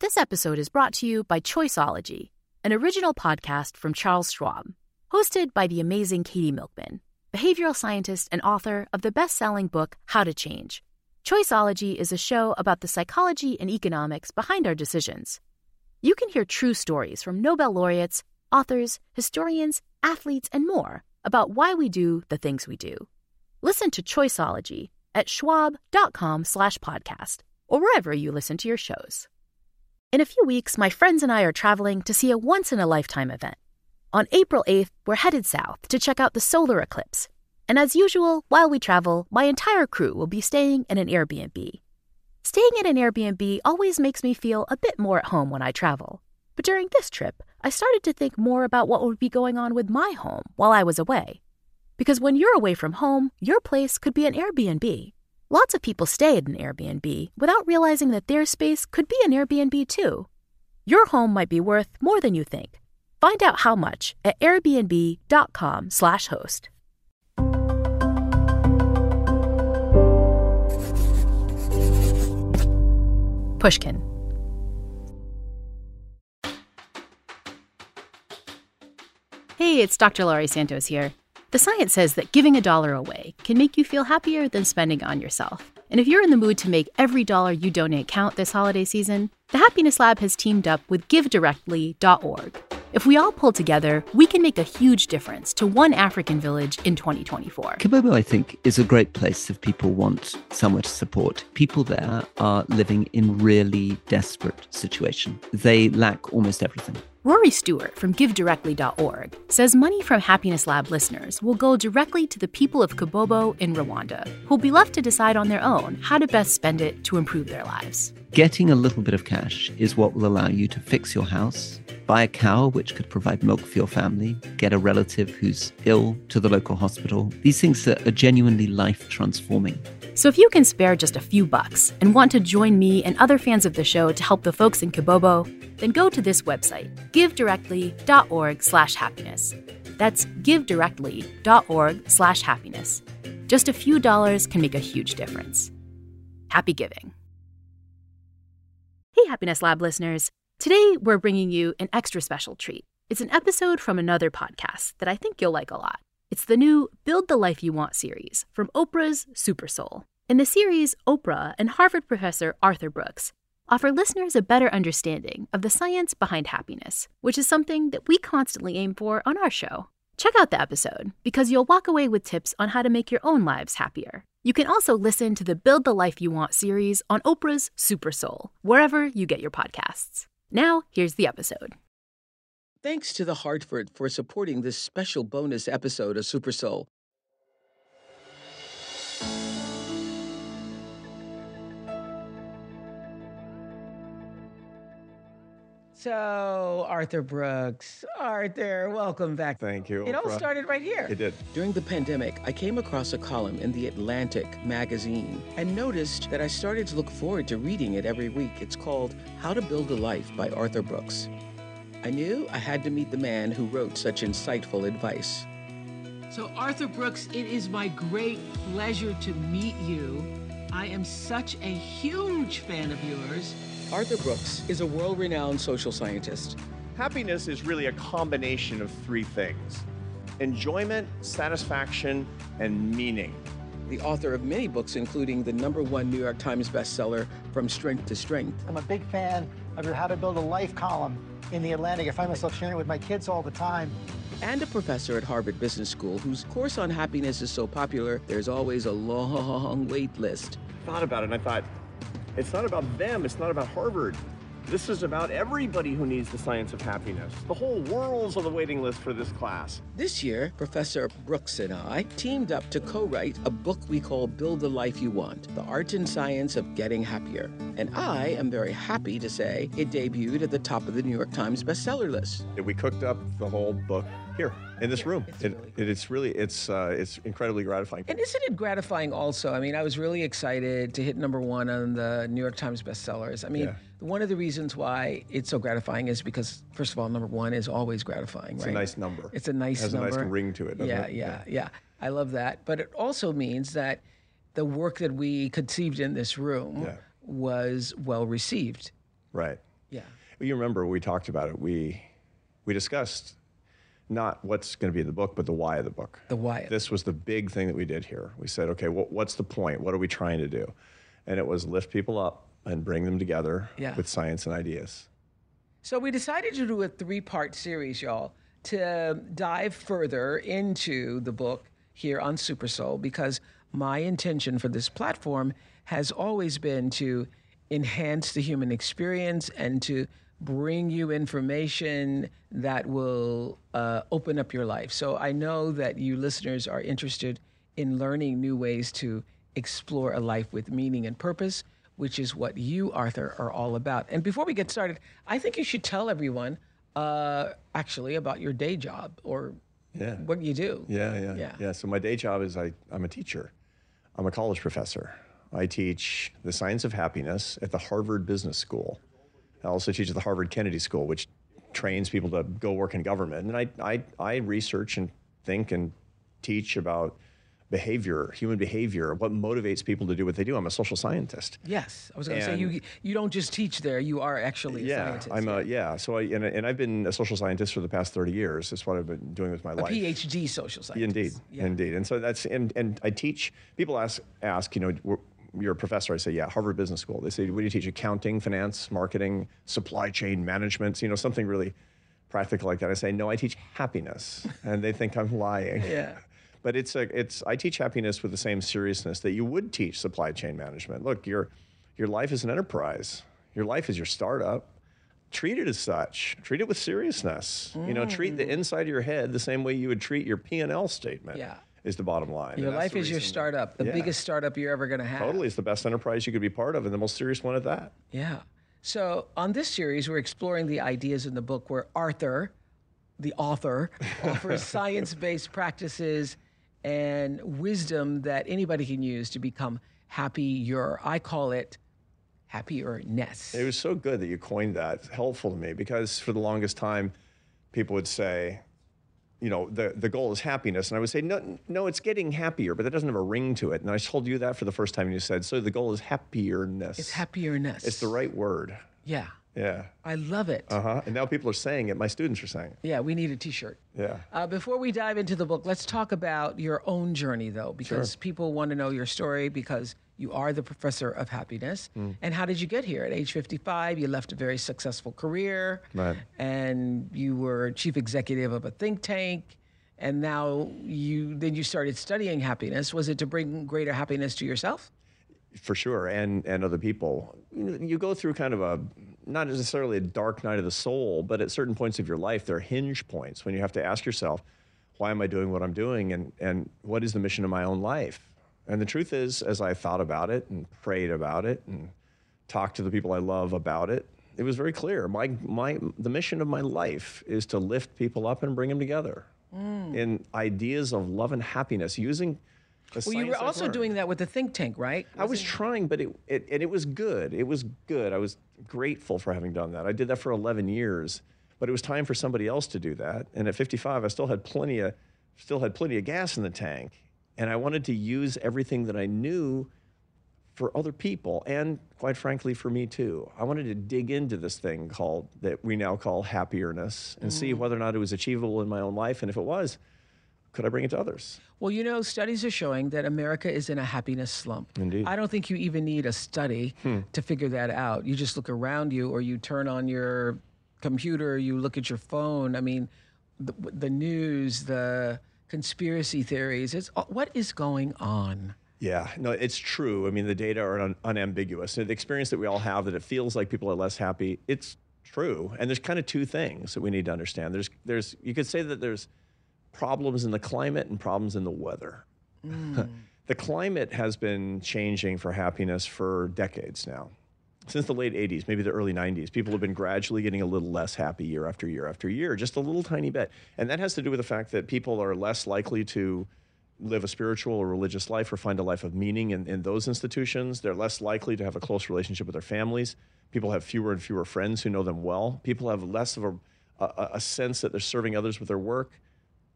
This episode is brought to you by Choiceology, an original podcast from Charles Schwab, hosted by the amazing Katie Milkman, behavioral scientist and author of the best selling book, How to Change. Choiceology is a show about the psychology and economics behind our decisions. You can hear true stories from Nobel laureates, authors, historians, athletes, and more about why we do the things we do. Listen to Choiceology at schwab.com slash podcast or wherever you listen to your shows. In a few weeks, my friends and I are traveling to see a once in a lifetime event. On April 8th, we're headed south to check out the solar eclipse. And as usual, while we travel, my entire crew will be staying in an Airbnb. Staying in an Airbnb always makes me feel a bit more at home when I travel. But during this trip, I started to think more about what would be going on with my home while I was away. Because when you're away from home, your place could be an Airbnb. Lots of people stay at an Airbnb without realizing that their space could be an Airbnb too. Your home might be worth more than you think. Find out how much at airbnb.com/host. Pushkin. Hey, it's Dr. Laurie Santos here. The science says that giving a dollar away can make you feel happier than spending on yourself. And if you're in the mood to make every dollar you donate count this holiday season, the Happiness Lab has teamed up with GiveDirectly.org. If we all pull together, we can make a huge difference to one African village in 2024. Kabobo, I think, is a great place if people want somewhere to support. People there are living in really desperate situation. They lack almost everything. Rory Stewart from GiveDirectly.org says money from Happiness Lab listeners will go directly to the people of Kabobo in Rwanda, who'll be left to decide on their own how to best spend it to improve their lives. Getting a little bit of cash is what will allow you to fix your house, buy a cow which could provide milk for your family, get a relative who's ill to the local hospital. These things are genuinely life transforming. So if you can spare just a few bucks and want to join me and other fans of the show to help the folks in Kabobo, then go to this website, givedirectly.org/happiness. That's givedirectly.org/happiness. Just a few dollars can make a huge difference. Happy giving. Hey Happiness Lab listeners. Today we're bringing you an extra special treat. It's an episode from another podcast that I think you'll like a lot. It's the new Build the Life You Want series from Oprah's Super Soul. In the series, Oprah and Harvard professor Arthur Brooks offer listeners a better understanding of the science behind happiness, which is something that we constantly aim for on our show. Check out the episode because you'll walk away with tips on how to make your own lives happier. You can also listen to the Build the Life You Want series on Oprah's Super Soul, wherever you get your podcasts. Now, here's the episode. Thanks to the Hartford for supporting this special bonus episode of Super Soul. So, Arthur Brooks. Arthur, welcome back. Thank you. It all started right here. It did. During the pandemic, I came across a column in The Atlantic magazine and noticed that I started to look forward to reading it every week. It's called How to Build a Life by Arthur Brooks. I knew I had to meet the man who wrote such insightful advice. So, Arthur Brooks, it is my great pleasure to meet you. I am such a huge fan of yours. Arthur Brooks is a world renowned social scientist. Happiness is really a combination of three things enjoyment, satisfaction, and meaning. The author of many books, including the number one New York Times bestseller, From Strength to Strength. I'm a big fan of your How to Build a Life column in The Atlantic. I find myself sharing it with my kids all the time. and a professor at Harvard Business School whose course on happiness is so popular, there's always a long wait list. I Thought about it and I thought, it's not about them, it's not about Harvard. This is about everybody who needs the science of happiness. The whole world's on the waiting list for this class. This year, Professor Brooks and I teamed up to co write a book we call Build the Life You Want The Art and Science of Getting Happier. And I am very happy to say it debuted at the top of the New York Times bestseller list. We cooked up the whole book here in this room. It's It- really it- it's really it's uh, it's incredibly gratifying. And isn't it gratifying also? I mean, I was really excited to hit number one on the New York Times bestsellers. I mean, Yeah. one of the reasons why it's so gratifying is because, first of all, number one is always gratifying, right? It's right? a nice number. It's a nice Has number. a nice ring to it. Yeah, it? yeah, yeah. I love that. But it also means that the work that we conceived in this room Yeah. was well received. Right. Yeah. Well, you remember we talked about it. We we discussed not what's going to be in the book, but the why of the book. The why. This was the big thing that we did here. We said, okay, what, what's the point? What are we trying to do? And it was lift people up and bring them together Yeah. with science and ideas. So we decided to do a three part series, y'all, to dive further into the book here on Super Soul because my intention for this platform has always been to enhance the human experience and to bring you information that will uh, open up your life. So I know that you listeners are interested in learning new ways to explore a life with meaning and purpose which is what you, Arthur, are all about. And before we get started, I think you should tell everyone uh, actually about your day job or Yeah. what you do. Yeah, yeah, Yeah. yeah. So my day job is I, I'm a teacher. I'm a college professor. I teach the science of happiness at the Harvard Business School. I also teach at the Harvard Kennedy School, which trains people to go work in government. And I, I, I research and think and teach about behavior, human behavior, what motivates people to do what they do. I'm a social scientist. Yes, I was going to say you you don't just teach there; you are actually a yeah, scientist. I'm a yeah. So I and, and I've been a social scientist for the past 30 years. That's what I've been doing with my a life. PhD social scientist. Indeed, Yeah. indeed, and so that's and and I teach. People ask ask you know. You're a professor. I say, yeah, Harvard Business School. They say, what do you teach? Accounting, finance, marketing, supply chain management. You know, something really practical like that. I say, no, I teach happiness, and they think I'm lying. Yeah. But it's a, it's I teach happiness with the same seriousness that you would teach supply chain management. Look, your your life is an enterprise. Your life is your startup. Treat it as such. Treat it with seriousness. You know, treat the mm. inside of your head the same way you would treat your P and L statement. Yeah. Is the bottom line. Your life is your startup, the Yeah. biggest startup you're ever going to have. Totally, it's the best enterprise you could be part of, and the most serious one at that. Yeah. So on this series, we're exploring the ideas in the book where Arthur, the author, offers science based practices and wisdom that anybody can use to become happier. I call it happierness. It was so good that you coined that. It's helpful to me because for the longest time, people would say, you know, the, the goal is happiness. And I would say, no, no, it's getting happier, but that doesn't have a ring to it. And I told you that for the first time, and you said, so the goal is happierness. It's happierness. It's the right word. Yeah. Yeah. I love it. Uh huh. And now people are saying it. My students are saying it. Yeah, we need a t shirt. Yeah. Uh, before we dive into the book, let's talk about your own journey, though, because people want to know your story because you are the professor of happiness. Mm. And how did you get here? At age 55, you left a very successful career, Right. and you were chief executive of a think tank. And now you then you started studying happiness. Was it to bring greater happiness to yourself? for sure and and other people you, you go through kind of a not necessarily a dark night of the soul but at certain points of your life there are hinge points when you have to ask yourself why am i doing what i'm doing and and what is the mission of my own life and the truth is as i thought about it and prayed about it and talked to the people i love about it it was very clear my my the mission of my life is to lift people up and bring them together mm. in ideas of love and happiness using Well, you were also doing that with the think tank, right? I was trying, but it, it and it was good. It was good. I was grateful for having done that. I did that for 11 years, but it was time for somebody else to do that. And at 55, I still had plenty of still had plenty of gas in the tank, and I wanted to use everything that I knew for other people and quite frankly for me too. I wanted to dig into this thing called that we now call happierness and see mm. whether or not it was achievable in my own life and if it was, could I bring it to others? Well, you know, studies are showing that America is in a happiness slump. Indeed. I don't think you even need a study hmm. to figure that out. You just look around you or you turn on your computer, you look at your phone. I mean, the, the news, the conspiracy theories, it's what is going on? Yeah, no, it's true. I mean, the data are un- unambiguous. The experience that we all have that it feels like people are less happy, it's true. And there's kind of two things that we need to understand. There's, there's, you could say that there's problems in the climate and problems in the weather. Mm. the climate has been changing for happiness for decades now. Since the late 80s, maybe the early 90s, people have been gradually getting a little less happy year after year after year, just a little tiny bit. And that has to do with the fact that people are less likely to live a spiritual or religious life or find a life of meaning in, in those institutions. They're less likely to have a close relationship with their families. People have fewer and fewer friends who know them well. People have less of a, a, a sense that they're serving others with their work.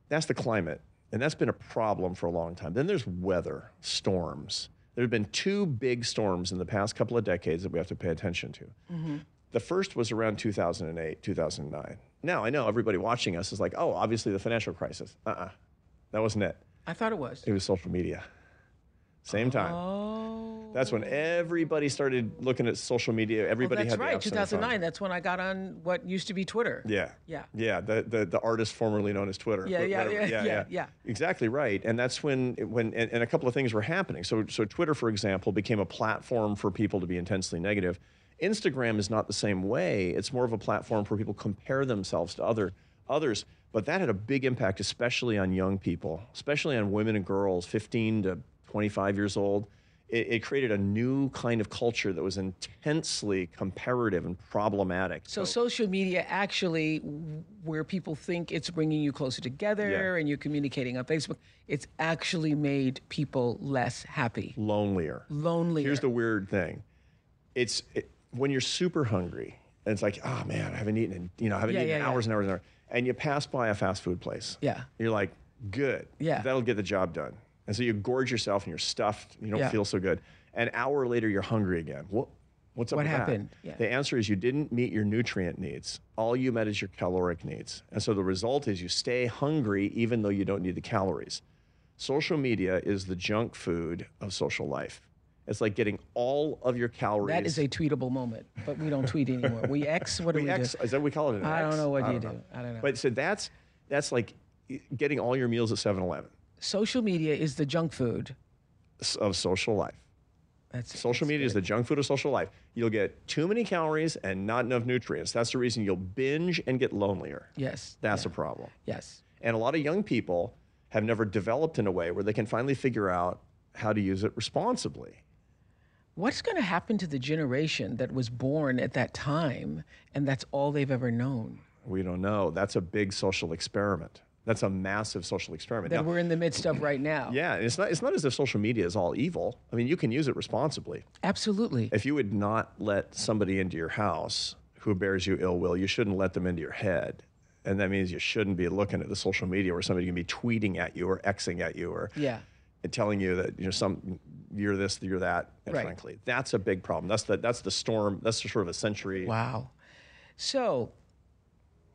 That's the climate. And that's been a problem for a long time. Then there's weather, storms. There have been two big storms in the past couple of decades that we have to pay attention to. Mm-hmm. The first was around 2008, 2009. Now, I know everybody watching us is like, oh, obviously the financial crisis. Uh uh-uh. uh That wasn't it. I thought it was. It was social media. Same time. Oh. That's when oh. everybody started looking at social media. Everybody well, that's had right. 2009. That's when I got on what used to be Twitter. Yeah. Yeah. Yeah. The, the the artist formerly known as Twitter. Yeah. Yeah, yeah, yeah. Yeah. Yeah. Exactly right. And that's when when and, and a couple of things were happening. So so Twitter, for example, became a platform for people to be intensely negative. Instagram is not the same way. It's more of a platform for people compare themselves to other others. But that had a big impact, especially on young people, especially on women and girls, 15 to 25 years old. It, it created a new kind of culture that was intensely comparative and problematic. So, so social media actually, where people think it's bringing you closer together yeah. and you're communicating on Facebook, it's actually made people less happy, lonelier. Lonelier. Here's the weird thing: it's it, when you're super hungry, and it's like, oh man, I haven't eaten, in, you know, I haven't yeah, eaten yeah, hours and hours and hours and you pass by a fast food place. Yeah. You're like, good. Yeah. That'll get the job done. And so you gorge yourself and you're stuffed. You don't yeah. feel so good. An hour later, you're hungry again. What? What's up what with happened? Yeah. The answer is you didn't meet your nutrient needs. All you met is your caloric needs. And so the result is you stay hungry even though you don't need the calories. Social media is the junk food of social life. It's like getting all of your calories. That is a tweetable moment, but we don't tweet anymore. We X. What do we, we X, do? Is that what we call it? I X? don't know what you do. I don't know. But so that's that's like getting all your meals at 7-Eleven. Social media is the junk food of social life. That's, social that's media good. is the junk food of social life. You'll get too many calories and not enough nutrients. That's the reason you'll binge and get lonelier. Yes. That's yeah. a problem. Yes. And a lot of young people have never developed in a way where they can finally figure out how to use it responsibly. What's going to happen to the generation that was born at that time and that's all they've ever known? We don't know. That's a big social experiment. That's a massive social experiment that now, we're in the midst of right now. Yeah, it's not. It's not as if social media is all evil. I mean, you can use it responsibly. Absolutely. If you would not let somebody into your house who bears you ill will, you shouldn't let them into your head, and that means you shouldn't be looking at the social media where somebody can be tweeting at you or xing at you or yeah telling you that you know some you're this, you're that. And right. frankly, that's a big problem. That's the that's the storm. That's the sort of a century. Wow. So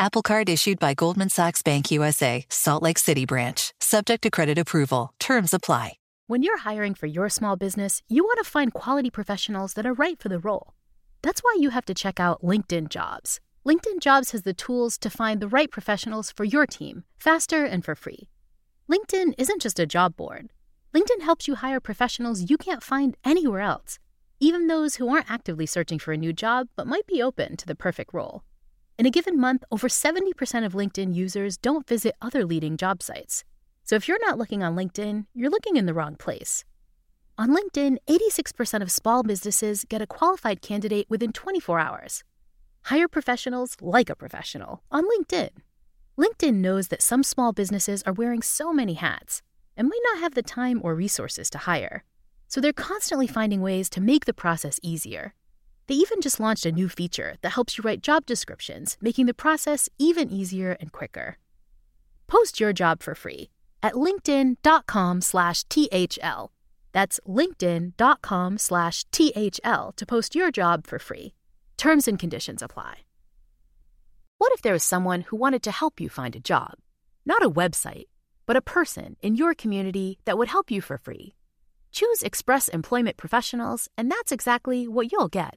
Apple Card issued by Goldman Sachs Bank USA, Salt Lake City branch, subject to credit approval. Terms apply. When you're hiring for your small business, you want to find quality professionals that are right for the role. That's why you have to check out LinkedIn Jobs. LinkedIn Jobs has the tools to find the right professionals for your team faster and for free. LinkedIn isn't just a job board. LinkedIn helps you hire professionals you can't find anywhere else even those who aren't actively searching for a new job but might be open to the perfect role. In a given month, over 70% of LinkedIn users don't visit other leading job sites. So if you're not looking on LinkedIn, you're looking in the wrong place. On LinkedIn, 86% of small businesses get a qualified candidate within 24 hours. Hire professionals like a professional on LinkedIn. LinkedIn knows that some small businesses are wearing so many hats and might not have the time or resources to hire. So they're constantly finding ways to make the process easier. They even just launched a new feature that helps you write job descriptions, making the process even easier and quicker. Post your job for free at linkedin.com/thl. That's linkedin.com/thl to post your job for free. Terms and conditions apply. What if there was someone who wanted to help you find a job? Not a website, but a person in your community that would help you for free. Choose Express Employment Professionals, and that's exactly what you'll get.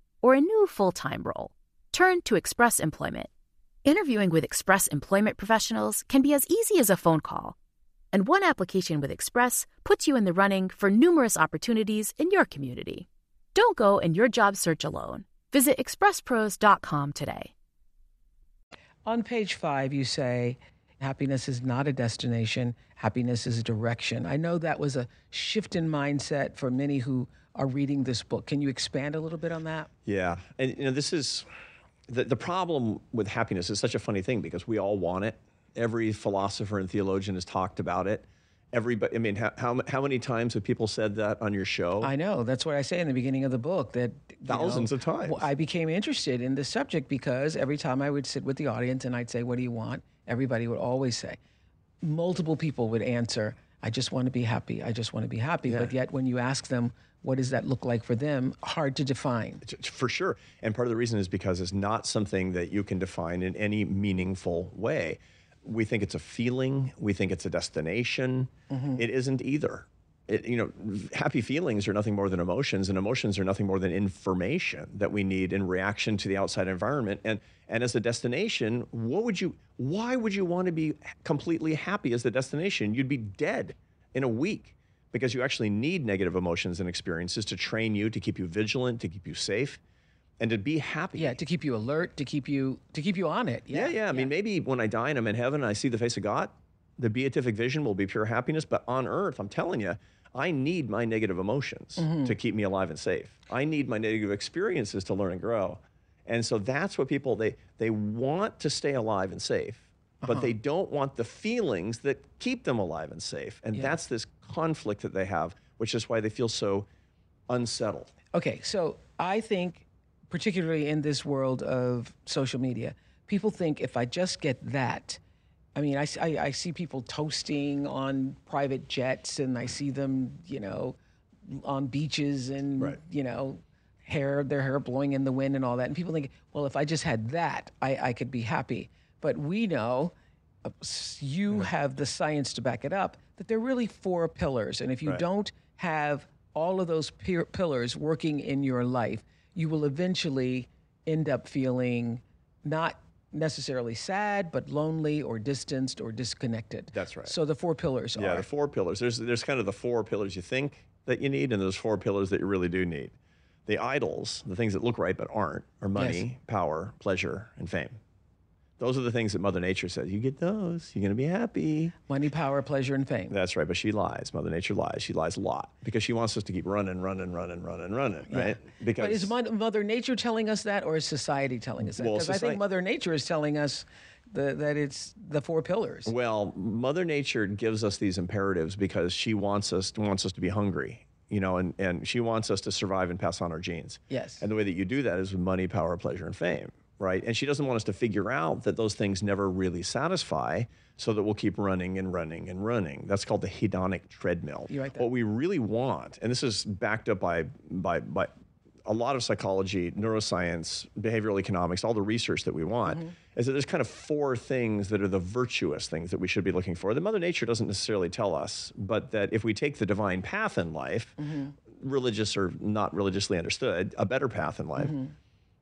or a new full time role, turn to Express Employment. Interviewing with Express Employment professionals can be as easy as a phone call, and one application with Express puts you in the running for numerous opportunities in your community. Don't go in your job search alone. Visit expresspros.com today. On page five, you say, happiness is not a destination, happiness is a direction. I know that was a shift in mindset for many who are reading this book. Can you expand a little bit on that? Yeah. And, you know, this is the, the problem with happiness is such a funny thing because we all want it. Every philosopher and theologian has talked about it. Everybody, I mean, how, how, how many times have people said that on your show? I know. That's what I say in the beginning of the book. That Thousands know, of times. Well, I became interested in the subject because every time I would sit with the audience and I'd say, "What do you want?" Everybody would always say, multiple people would answer, "I just want to be happy. I just want to be happy." But yet, when you ask them, what does that look like for them? Hard to define. For sure. And part of the reason is because it's not something that you can define in any meaningful way. We think it's a feeling, we think it's a destination. Mm-hmm. It isn't either. It, you know, happy feelings are nothing more than emotions, and emotions are nothing more than information that we need in reaction to the outside environment. And and as a destination, what would you? Why would you want to be completely happy as the destination? You'd be dead in a week because you actually need negative emotions and experiences to train you, to keep you vigilant, to keep you safe, and to be happy. Yeah, to keep you alert, to keep you to keep you on it. Yeah, yeah. I mean, maybe when I die and I'm in heaven and I see the face of God, the beatific vision will be pure happiness. But on earth, I'm telling you, I need my negative emotions mm-hmm. to keep me alive and safe. I need my negative experiences to learn and grow. And so that's what people they they want to stay alive and safe, but uh-huh. they don't want the feelings that keep them alive and safe. And that's this conflict that they have, which is why they feel so unsettled. Okay, so I think, particularly in this world of social media, people think if I just get that, I mean, I see people toasting on private jets and I see them, you know, on beaches and, Right. you know, hair, their hair blowing in the wind and all that. And people think, well, if I just had that, I, I could be happy. But we know, you mm. have the science to back it up, that there are really four pillars. And if you Right. don't have all of those peer pillars working in your life, you will eventually end up feeling not necessarily sad, but lonely or distanced or disconnected. That's right. So the four pillars Yeah, are the four pillars. There's there's kind of the four pillars you think that you need, and there's four pillars that you really do need. The idols, the things that look right but aren't, are money, power, pleasure, and fame. Those are the things that Mother Nature says. You get those, you're going to be happy. money, power, pleasure, and fame. That's right, but she lies. Mother Nature lies. She lies a lot because she wants us to keep running, running, running, running, running, right? Because But is Mother Nature telling us that, or is society telling us that? Well, Because I think Mother Nature is telling us the, that it's the four pillars. Well, Mother Nature gives us these imperatives because she wants us wants us to be hungry, you know, and, and she wants us to survive and pass on our genes. Yes. And the way that you do that is with money, power, pleasure, and fame, right? And she doesn't want us to figure out that those things never really satisfy, so that we'll keep running and running and running. That's called the hedonic treadmill. You like that? What we really want, and this is backed up by by by a lot of psychology, neuroscience, behavioral economics, all the research that we want, Mm-hmm. is that there's kind of four things that are the virtuous things that we should be looking for. That Mother Nature doesn't necessarily tell us, but that if we take the divine path in life, Mm-hmm. religious or not religiously understood, a better path in life, Mm-hmm.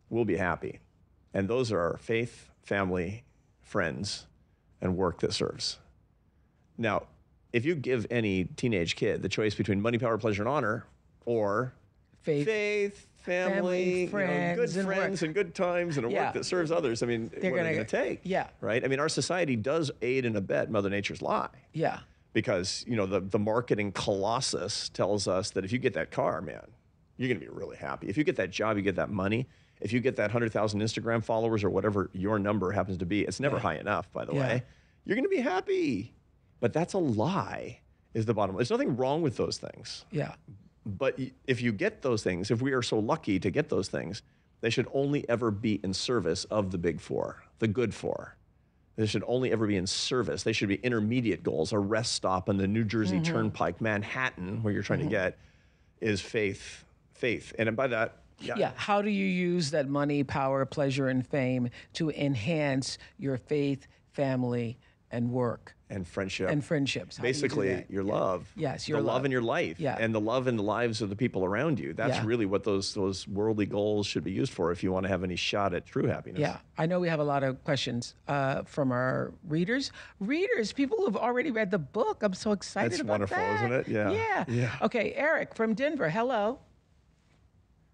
we'll be happy. And those are our faith, family, friends, and work that serves. Now, if you give any teenage kid the choice between money, power, pleasure, and honor, or Faith. faith, family, Family, you know, good and work. friends, and good times, and a Yeah. work that serves others, I mean, They're what are they gonna going to take? yeah. Right? I mean, our society does aid and abet Mother Nature's lie Yeah. because you know the the marketing colossus tells us that if you get that car, man, you're going to be really happy. If you get that job, you get that money, If you get that 100,000 Instagram followers or whatever your number happens to be, it's never high enough, by the Yeah. way. You're going to be happy. But that's a lie, is the bottom line. There's nothing wrong with those things. Yeah. But if you get those things, if we are so lucky to get those things, they should only ever be in service of the big four, the good four. They should only ever be in service. They should be intermediate goals. A rest stop on the New Jersey mm-hmm. Turnpike, Manhattan, where you're trying to mm-hmm. get, is faith. Faith. And by that, yeah, Yeah. How do you use that money, power, pleasure, and fame to enhance your faith, family, and work and friendship. and friendships? How do you Basically, your love. Yes, the your love. love. in your life. Yeah. And the love in the lives of the people around you. That's Yeah. really what those those worldly goals should be used for if you want to have any shot at true happiness. Yeah, I know we have a lot of questions uh, from our readers. Readers, people who have already read the book. I'm so excited That's about wonderful, isn't it? Yeah. Yeah. Yeah. Okay, Eric from Denver. Hello.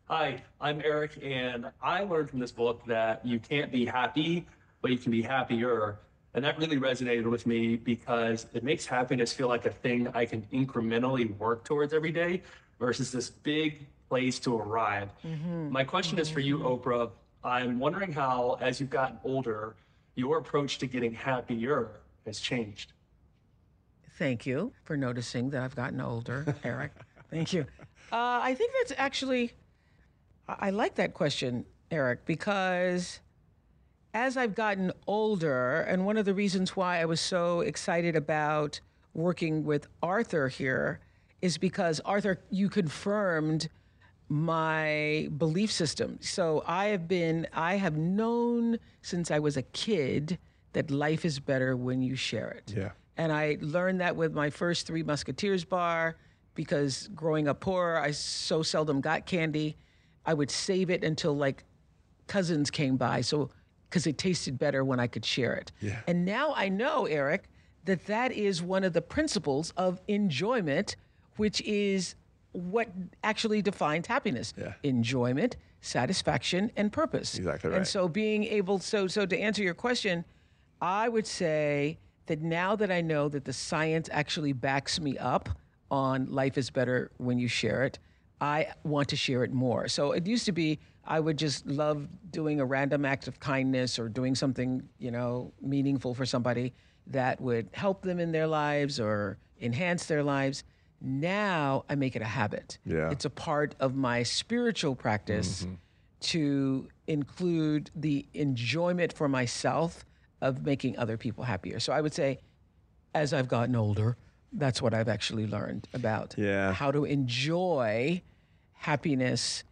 Hi, I'm Eric, and I learned from this book that you can't be happy, but you can be happier. And that really resonated with me because it makes happiness feel like a thing I can incrementally work towards every day versus this big place to arrive. My question is for you, Oprah. I'm wondering how, as you've gotten older, your approach to getting happier has changed. Thank you for noticing that I've gotten older, Eric. Thank you. Uh, I think that's actually, I like that question, Eric, because as I've gotten older, and one of the reasons why I was so excited about working with Arthur here is because Arthur, you confirmed my belief system. So I have been, I have known since I was a kid that life is better when you share it. Yeah. And I learned that with my first Three Musketeers bar because growing up poor, I so seldom got candy. I would save it until like cousins came by. So, because it tasted better when I could share it. Yeah. And now I know, Eric, that that is one of the principles of enjoyment, which is what actually defines happiness Yeah. enjoyment, satisfaction, and purpose. Exactly right. And so being able, so, so to answer your question, I would say that now that I know that the science actually backs me up on life is better when you share it, I want to share it more. So it used to be I would just love doing a random act of kindness or doing something, you know, meaningful for somebody that would help them in their lives or enhance their lives. Now I make it a habit. Yeah. It's a part of my spiritual practice mm-hmm. to include the enjoyment for myself of making other people happier. So I would say, as I've gotten older, that's what I've actually learned about Yeah. how to enjoy happiness,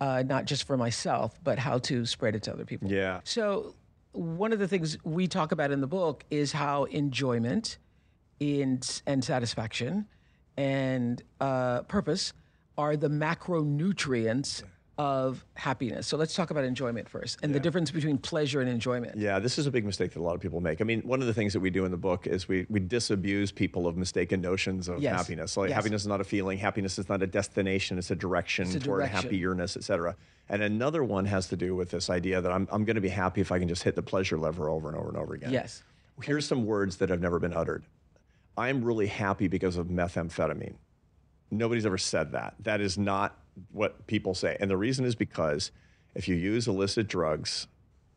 uh, not just for myself, but how to spread it to other people. Yeah. So one of the things we talk about in the book is how enjoyment in, and satisfaction and uh, purpose are the macronutrients of happiness. So let's talk about enjoyment first and the difference between pleasure and enjoyment. Yeah, this is a big mistake that a lot of people make. I mean, one of the things that we do in the book is we, we disabuse people of mistaken notions of Yes. happiness. Like Yes. happiness is not a feeling, happiness is not a destination, it's a direction a toward direction. happiness, et cetera. And another one has to do with this idea that I'm, I'm going to be happy if I can just hit the pleasure lever over and over and over again. Yes. Here's some words that have never been uttered. I'm really happy because of methamphetamine. Nobody's ever said that. That is not what people say. And the reason is because if you use illicit drugs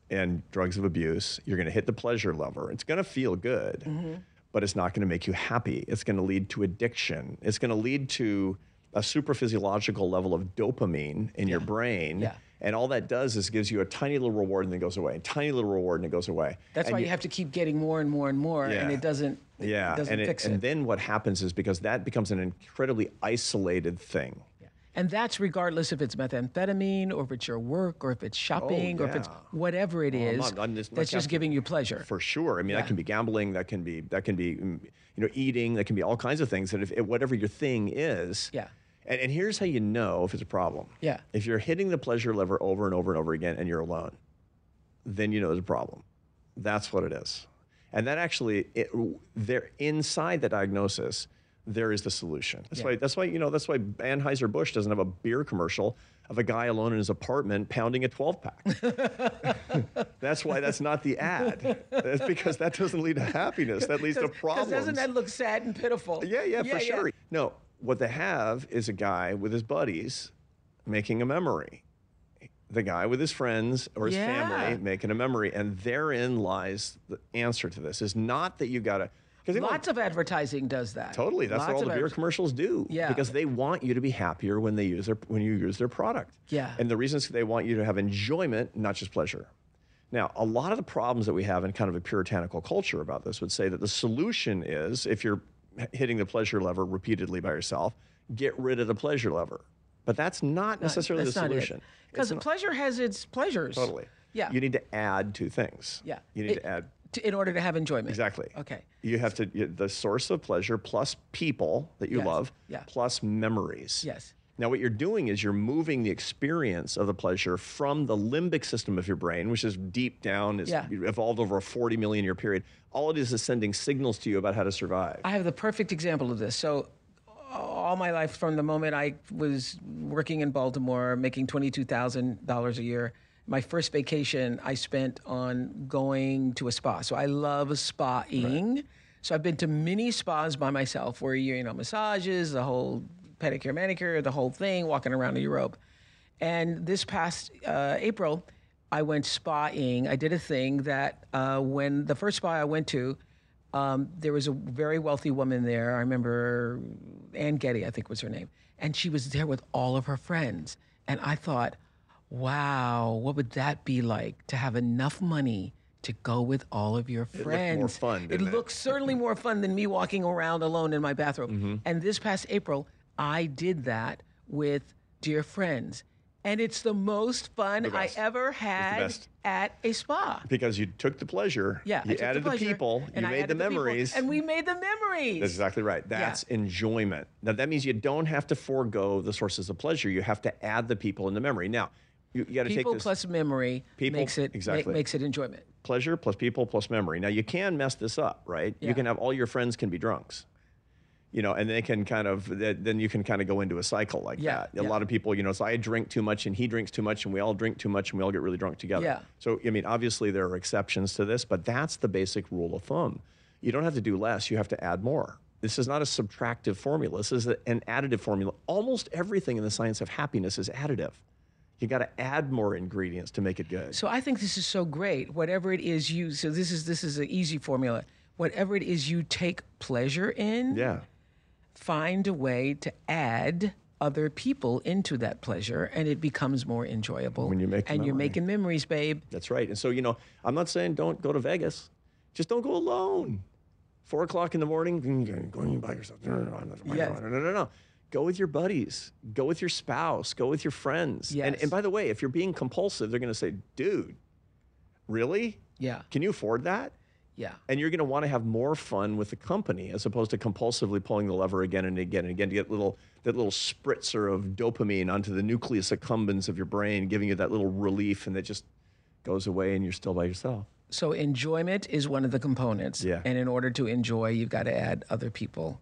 and drugs of abuse, you're going to hit the pleasure lever. It's going to feel good, mm-hmm. but it's not going to make you happy. It's going to lead to addiction. It's going to lead to a super physiological level of dopamine in your brain. Yeah. And all that does is gives you a tiny little reward and then goes away. A tiny little reward and it goes away. That's And why you, have to keep getting more and more and more, and it doesn't. It yeah, doesn't and, it- fix it. and then what happens is because that becomes an incredibly isolated thing. And that's regardless if it's methamphetamine or if it's your work or if it's shopping or if it's Oh, yeah. whatever it I'm not- I'm just- that's just giving you pleasure. For sure. I mean, Yeah. that can be gambling. That can be that can be mm, you know eating. That can be all kinds of things. That if if whatever your thing is. Yeah. And, and here's how you know if it's a problem. Yeah. If you're hitting the pleasure lever over and over and over again, and you're alone, then you know there's a problem. That's what it is. And that actually, it, there inside the diagnosis, there is the solution. That's Yeah. why. That's why you know. That's why Anheuser Busch doesn't have a beer commercial of a guy alone in his apartment pounding a 12 pack. that's why that's not the ad. That's because that doesn't lead to happiness. That leads to problems. doesn't that look sad and pitiful? Yeah, yeah, for yeah. sure. No, what they have is a guy with his buddies making a memory. the guy with his friends or his Yeah. family making a memory, and therein lies the answer to this. Is not that you got to. Because Lots of advertising does that. Totally, that's Lots what all the beer commercials do. Yeah. because they want you to be happier when they use their when you use their product. Yeah. and the reason is they want you to have enjoyment, not just pleasure. Now, a lot of the problems that we have in kind of a puritanical culture about this would say that the solution is if you're hitting the pleasure lever repeatedly by yourself, get rid of the pleasure lever. But that's not necessarily That's the not solution. Because pleasure has its pleasures. totally. Yeah. You need to add two things. Yeah. You need It- to add to- in order to have enjoyment. Exactly. Okay. You have to you- the source of pleasure plus people that you Yes. love Yeah. plus memories. Yes. Now what you're doing is you're moving the experience of the pleasure from the limbic system of your brain, which is deep down, is Yeah. evolved over a 40 million year period. All it is is sending signals to you about how to survive. I have the perfect example of this. So, all my life, from the moment I was working in Baltimore, making $22,000 a year, my first vacation I spent on going to a spa. So, I love spa-ing. So, I've been to many spas by myself where, you know, massages, the whole pedicure, manicure, the whole thing, walking around in Europe. And this past uh, April, I went spa-ing. I did a thing that uh, when the first spa I went to, um, there was a very wealthy woman there. I remember Ann Getty, I think was her name. And she was there with all of her friends. And I thought, wow, what would that be like to have enough money to go with all of your looked more friends? fun, it didn't it? looks certainly more fun than me walking around alone in my bathrobe. Mm-hmm. And this past April, I did that with dear friends. And it's the most fun I ever had at a spa. because you took the pleasure, Yeah, you the added the, pleasure, people, you made the memories. and we made the memories. That's exactly right. That's enjoyment. Now that means you don't have to forego the sources of pleasure. You have to add the people in the memory. Now, you, you got to take people this plus memory People- makes it ma- exactly. makes it enjoyment. pleasure plus people plus memory. Now you can mess this up, right? Yeah. You can have all your friends can be drunks. You know, and they can kind of then you can kind of go into a cycle like Yeah, that. A yeah. lot of people, you know, so I drink too much and he drinks too much and we all drink too much and we all get really drunk together. Yeah. So I mean, obviously there are exceptions to this, but that's the basic rule of thumb. You don't have to do less, you have to add more. This is not a subtractive formula. This is an additive formula. Almost everything in the science of happiness is additive. You got to add more ingredients to make it good. So I think this is so great. Whatever it is you so this is this is an easy formula. Whatever it is you take pleasure in, yeah. find a way to add other people into that pleasure and it becomes more enjoyable. When you make and you're making memories, babe. That's right. And so, you know, I'm not saying don't go to Vegas. Just don't go alone. Four o'clock in the morning, going by yourself. No, no, no, not- Yes. no, no, no, no. Go with your buddies. Go with your spouse. Go with your friends. And, and by the way, if you're being compulsive, they're going to say, dude, really? Yeah. Can you afford that? Yeah. And you're going to want to have more fun with the company as opposed to compulsively pulling the lever again and again and again to get little that little spritzer of dopamine onto the nucleus accumbens of your brain, giving you that little relief, and that just goes away and you're still by yourself. So enjoyment is one of the components. Yeah. And in order to enjoy, you've got to add other people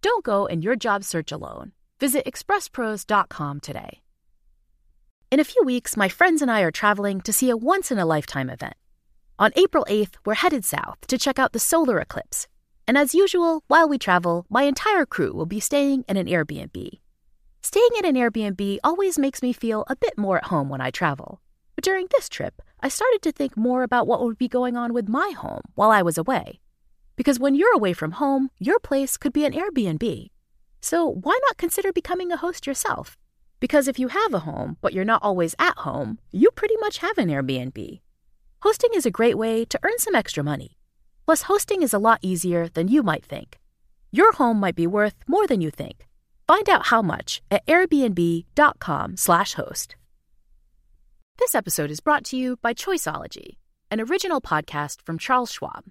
Don't go in your job search alone. Visit expresspros.com today. In a few weeks, my friends and I are traveling to see a once in a lifetime event. On April 8th, we're headed south to check out the solar eclipse. And as usual, while we travel, my entire crew will be staying in an Airbnb. Staying in an Airbnb always makes me feel a bit more at home when I travel. But during this trip, I started to think more about what would be going on with my home while I was away. Because when you're away from home, your place could be an Airbnb. So why not consider becoming a host yourself? Because if you have a home, but you're not always at home, you pretty much have an Airbnb. Hosting is a great way to earn some extra money. Plus, hosting is a lot easier than you might think. Your home might be worth more than you think. Find out how much at airbnb.com/slash host. This episode is brought to you by Choiceology, an original podcast from Charles Schwab.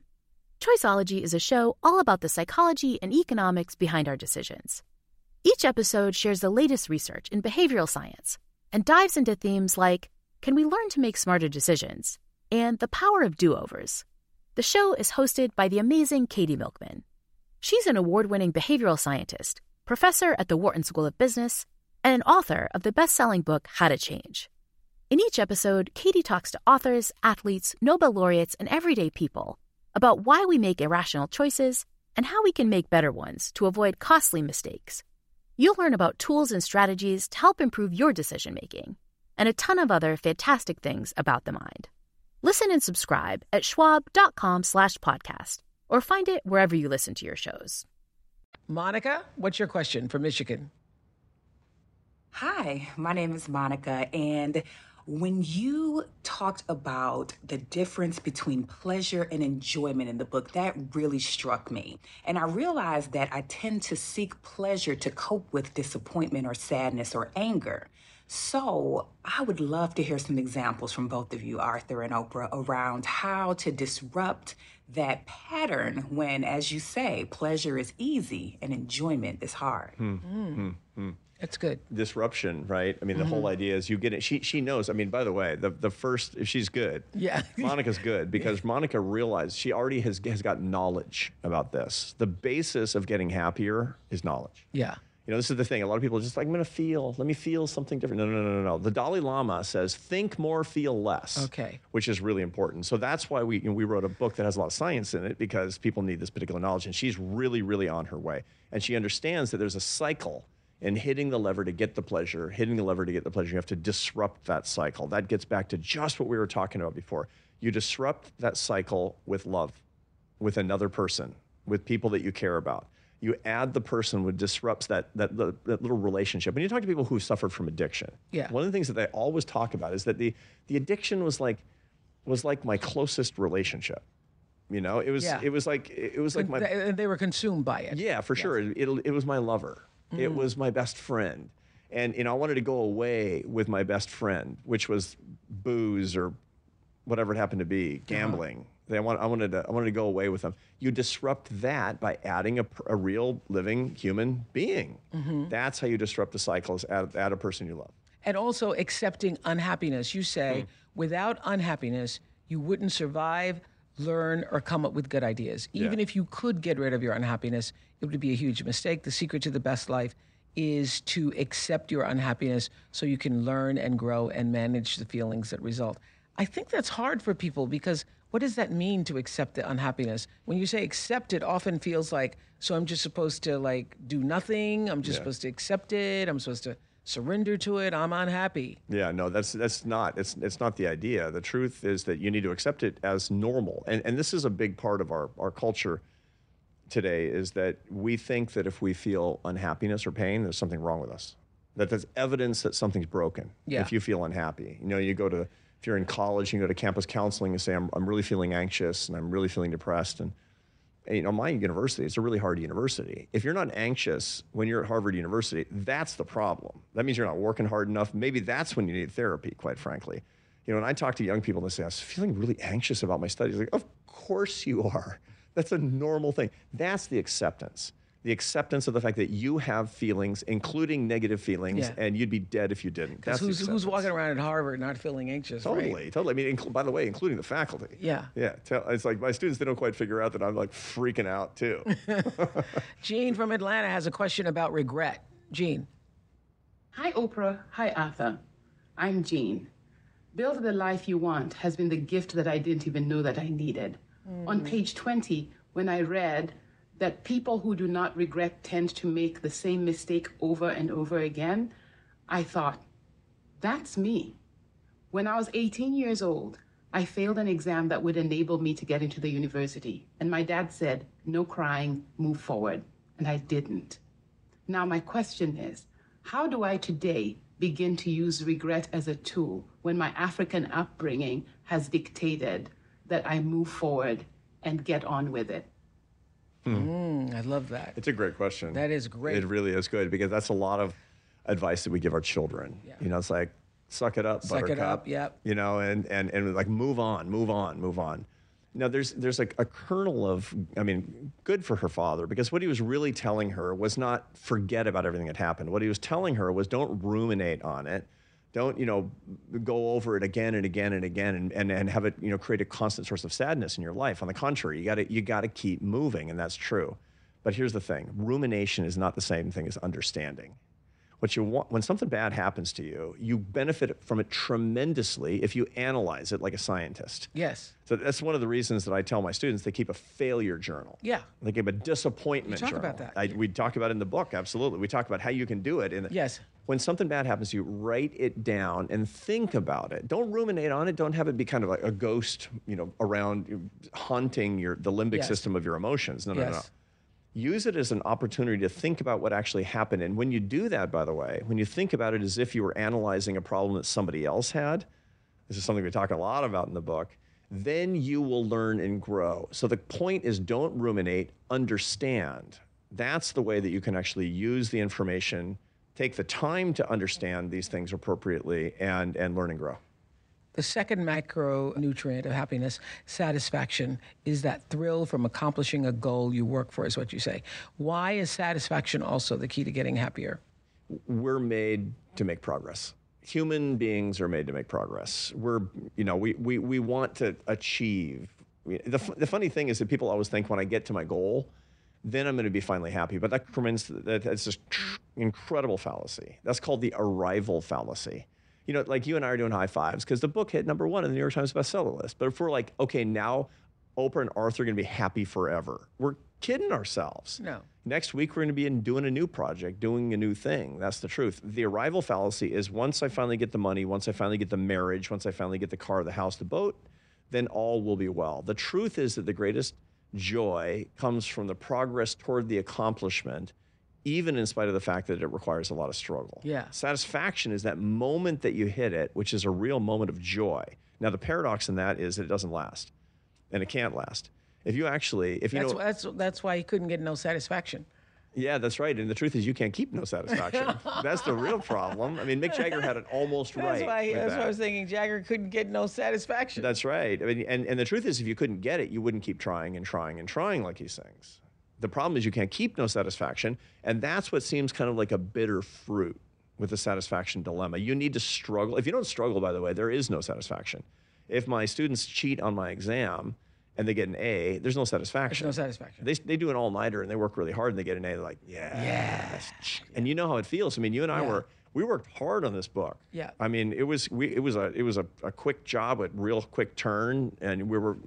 Choiceology is a show all about the psychology and economics behind our decisions. Each episode shares the latest research in behavioral science and dives into themes like can we learn to make smarter decisions and the power of do overs. The show is hosted by the amazing Katie Milkman. She's an award winning behavioral scientist, professor at the Wharton School of Business, and an author of the best selling book How to Change. In each episode, Katie talks to authors, athletes, Nobel laureates, and everyday people about why we make irrational choices and how we can make better ones to avoid costly mistakes. You'll learn about tools and strategies to help improve your decision making, and a ton of other fantastic things about the mind. Listen and subscribe at schwab.com slash podcast or find it wherever you listen to your shows. Monica, what's your question from Michigan? Hi, my name is Monica, and when you talked about the difference between pleasure and enjoyment in the book, that really struck me. And I realized that I tend to seek pleasure to cope with disappointment or sadness or anger. So I would love to hear some examples from both of you, Arthur and Oprah, around how to disrupt that pattern when, as you say, pleasure is easy and enjoyment is hard. Hmm. Hmm. Hmm. That's good. disruption, right? I mean, the whole mm-hmm. idea is you get it. She she knows. I mean, by the way, the the first she's good. Yeah. Monica's good because Monica realized she already has has got knowledge about this. The basis of getting happier is knowledge. Yeah. You know, this is the thing. A lot of people are just like, I'm going to feel. Let me feel something different. No, no, no, no, no. The Dalai Lama says, think more, feel less. Okay. Which is really important. So that's why we you know, we wrote a book that has a lot of science in it because people need this particular knowledge, and she's really, really on her way, and she understands that there's a cycle. In hitting the lever to get the pleasure, hitting the lever to get the pleasure, you have to disrupt that cycle. That gets back to just what we were talking about before. You disrupt that cycle with love, with another person, with people that you care about you add the person which disrupts that, that, that, that little relationship. When you talk to people who suffered from addiction, Yeah. one of the things that they always talk about is that the, the addiction was like, was like my closest relationship. You know, it was, Yeah. it was like, it was like my, They, they were consumed by it. yeah, for sure. It, it, it was my lover. It mm-hmm. was my best friend. And, you know, I wanted to go away with my best friend, which was booze or whatever it happened to be, uh-huh. gambling. They want, I, wanted to, I wanted to go away with them. You disrupt that by adding a, a real living human being. Mm-hmm. That's how you disrupt the cycles, add, add a person you love. And also accepting unhappiness. You say, Hmm. without unhappiness, you wouldn't survive, learn, or come up with good ideas. Even if you could get rid of your unhappiness, it would be a huge mistake. The secret to the best life is to accept your unhappiness so you can learn and grow and manage the feelings that result. I think that's hard for people because what does that mean to accept the unhappiness? When you say accept it, often feels like, so I'm just supposed to like do nothing, I'm just supposed to accept it, I'm supposed to surrender to it, I'm unhappy. Yeah, no, that's that's not it's it's not the idea. The truth is that you need to accept it as normal, and and this is a big part of our our culture today is that we think that if we feel unhappiness or pain, there's something wrong with us. That there's evidence that something's broken. Yeah. If you feel unhappy, you know, you go to if you're in college, you go to campus counseling and say, I'm I'm really feeling anxious and I'm really feeling depressed and you know, my university, it's a really hard university. If you're not anxious when you're at Harvard University, that's the problem. That means you're not working hard enough. Maybe that's when you need therapy, quite frankly. You know, when I talk to young people and they say, I was feeling really anxious about my studies, like, of course you are. That's a normal thing. That's the acceptance. The acceptance of the fact that you have feelings, including negative feelings, Yeah. and you'd be dead if you didn't. Because That's who's, who's walking around at Harvard not feeling anxious, Totally, right? totally. I mean, inclu- by the way, including the faculty. Yeah. Yeah. Tell, it's like my students, they don't quite figure out that I'm like freaking out too. Gene from Atlanta has a question about regret. Gene. Hi, Oprah. Hi, Arthur. I'm Jean. Build the life you want has been the gift that I didn't even know that I needed. Mm-hmm. On page 20, when I read that people who do not regret tend to make the same mistake over and over again, I thought, that's me. When I was 18 years old, I failed an exam that would enable me to get into the university. And my dad said, no crying, move forward. And I didn't. Now, my question is how do I today begin to use regret as a tool when my African upbringing has dictated that I move forward and get on with it? Mm, I love that. It's a great question. That is great. It really is good because that's a lot of advice that we give our children. Yeah. You know, it's like suck it up, Suck it buttercup. up, yep. You know, and and and like move on, move on, move on. Now there's there's a, a kernel of I mean, good for her father because what he was really telling her was not forget about everything that happened. What he was telling her was don't ruminate on it. Don't, you know, go over it again and again and again and, and, and have it, you know, create a constant source of sadness in your life. On the contrary, you gotta you gotta keep moving, and that's true. But here's the thing rumination is not the same thing as understanding. What you want, when something bad happens to you, you benefit from it tremendously if you analyze it like a scientist. Yes. So that's one of the reasons that I tell my students they keep a failure journal. Yeah. They keep a disappointment You talk journal. about that. I, we talk about it in the book, absolutely. We talk about how you can do it. In, the, Yes. When something bad happens to you, write it down and think about it. Don't ruminate on it. Don't have it be kind of like a ghost, you know, around haunting your the limbic Yes. system of your emotions. No, no, no, no Yes. Use it as an opportunity to think about what actually happened. And when you do that, by the way, when you think about it as if you were analyzing a problem that somebody else had, this is something we talk a lot about in the book, then you will learn and grow. So the point is don't ruminate, understand. That's the way that you can actually use the information, take the time to understand these things appropriately, and, and learn and grow. The second macronutrient of happiness, satisfaction, is that thrill from accomplishing a goal you work for, is what you say. Why is satisfaction also the key to getting happier? we're made to make progress. Human beings are made to make progress. We're, you know, we, we, we want to achieve. The, the funny thing is that people always think when I get to my goal, then I'm going to be finally happy. But that that, that's just incredible fallacy. That's called the arrival fallacy. You know, like you and I are doing high fives because the book hit number one in the New York Times bestseller list. But if we're like, okay, now Oprah and Arthur are going to be happy forever, we're kidding ourselves. No. Next week, we're going to be in doing a new project, doing a new thing. That's the truth. The arrival fallacy is once I finally get the money, once I finally get the marriage, once I finally get the car, the house, the boat, then all will be well. The truth is that the greatest joy comes from the progress toward the accomplishment, even in spite of the fact that it requires a lot of struggle. Yeah. Satisfaction is that moment that you hit it, which is a real moment of joy. Now, the paradox in that is that it doesn't last, and it can't last. If you actually, if you That's, know, that's, that's why he couldn't get no satisfaction. yeah, that's right. And the truth is, you can't keep no satisfaction. that's the real problem. I mean, Mick Jagger had it almost That's right. why, that's that. why I was thinking Jagger couldn't get no satisfaction. That's right. I mean, and, and the truth is, if you couldn't get it, you wouldn't keep trying and trying and trying like he sings. The problem is you can't keep no satisfaction, and that's what seems kind of like a bitter fruit with the satisfaction dilemma. You need to struggle. If you don't struggle, by the way, there is no satisfaction. If my students cheat on my exam and they get an A, there's no satisfaction. There's no satisfaction. They, they do an all nighter and they work really hard and they get an A. They're like, yeah, yes. And you know how it feels. I mean, you and I Yeah. were we worked hard on this book. Yeah. I mean, it was we it was a it was a, a quick job, a real quick turn, and we were.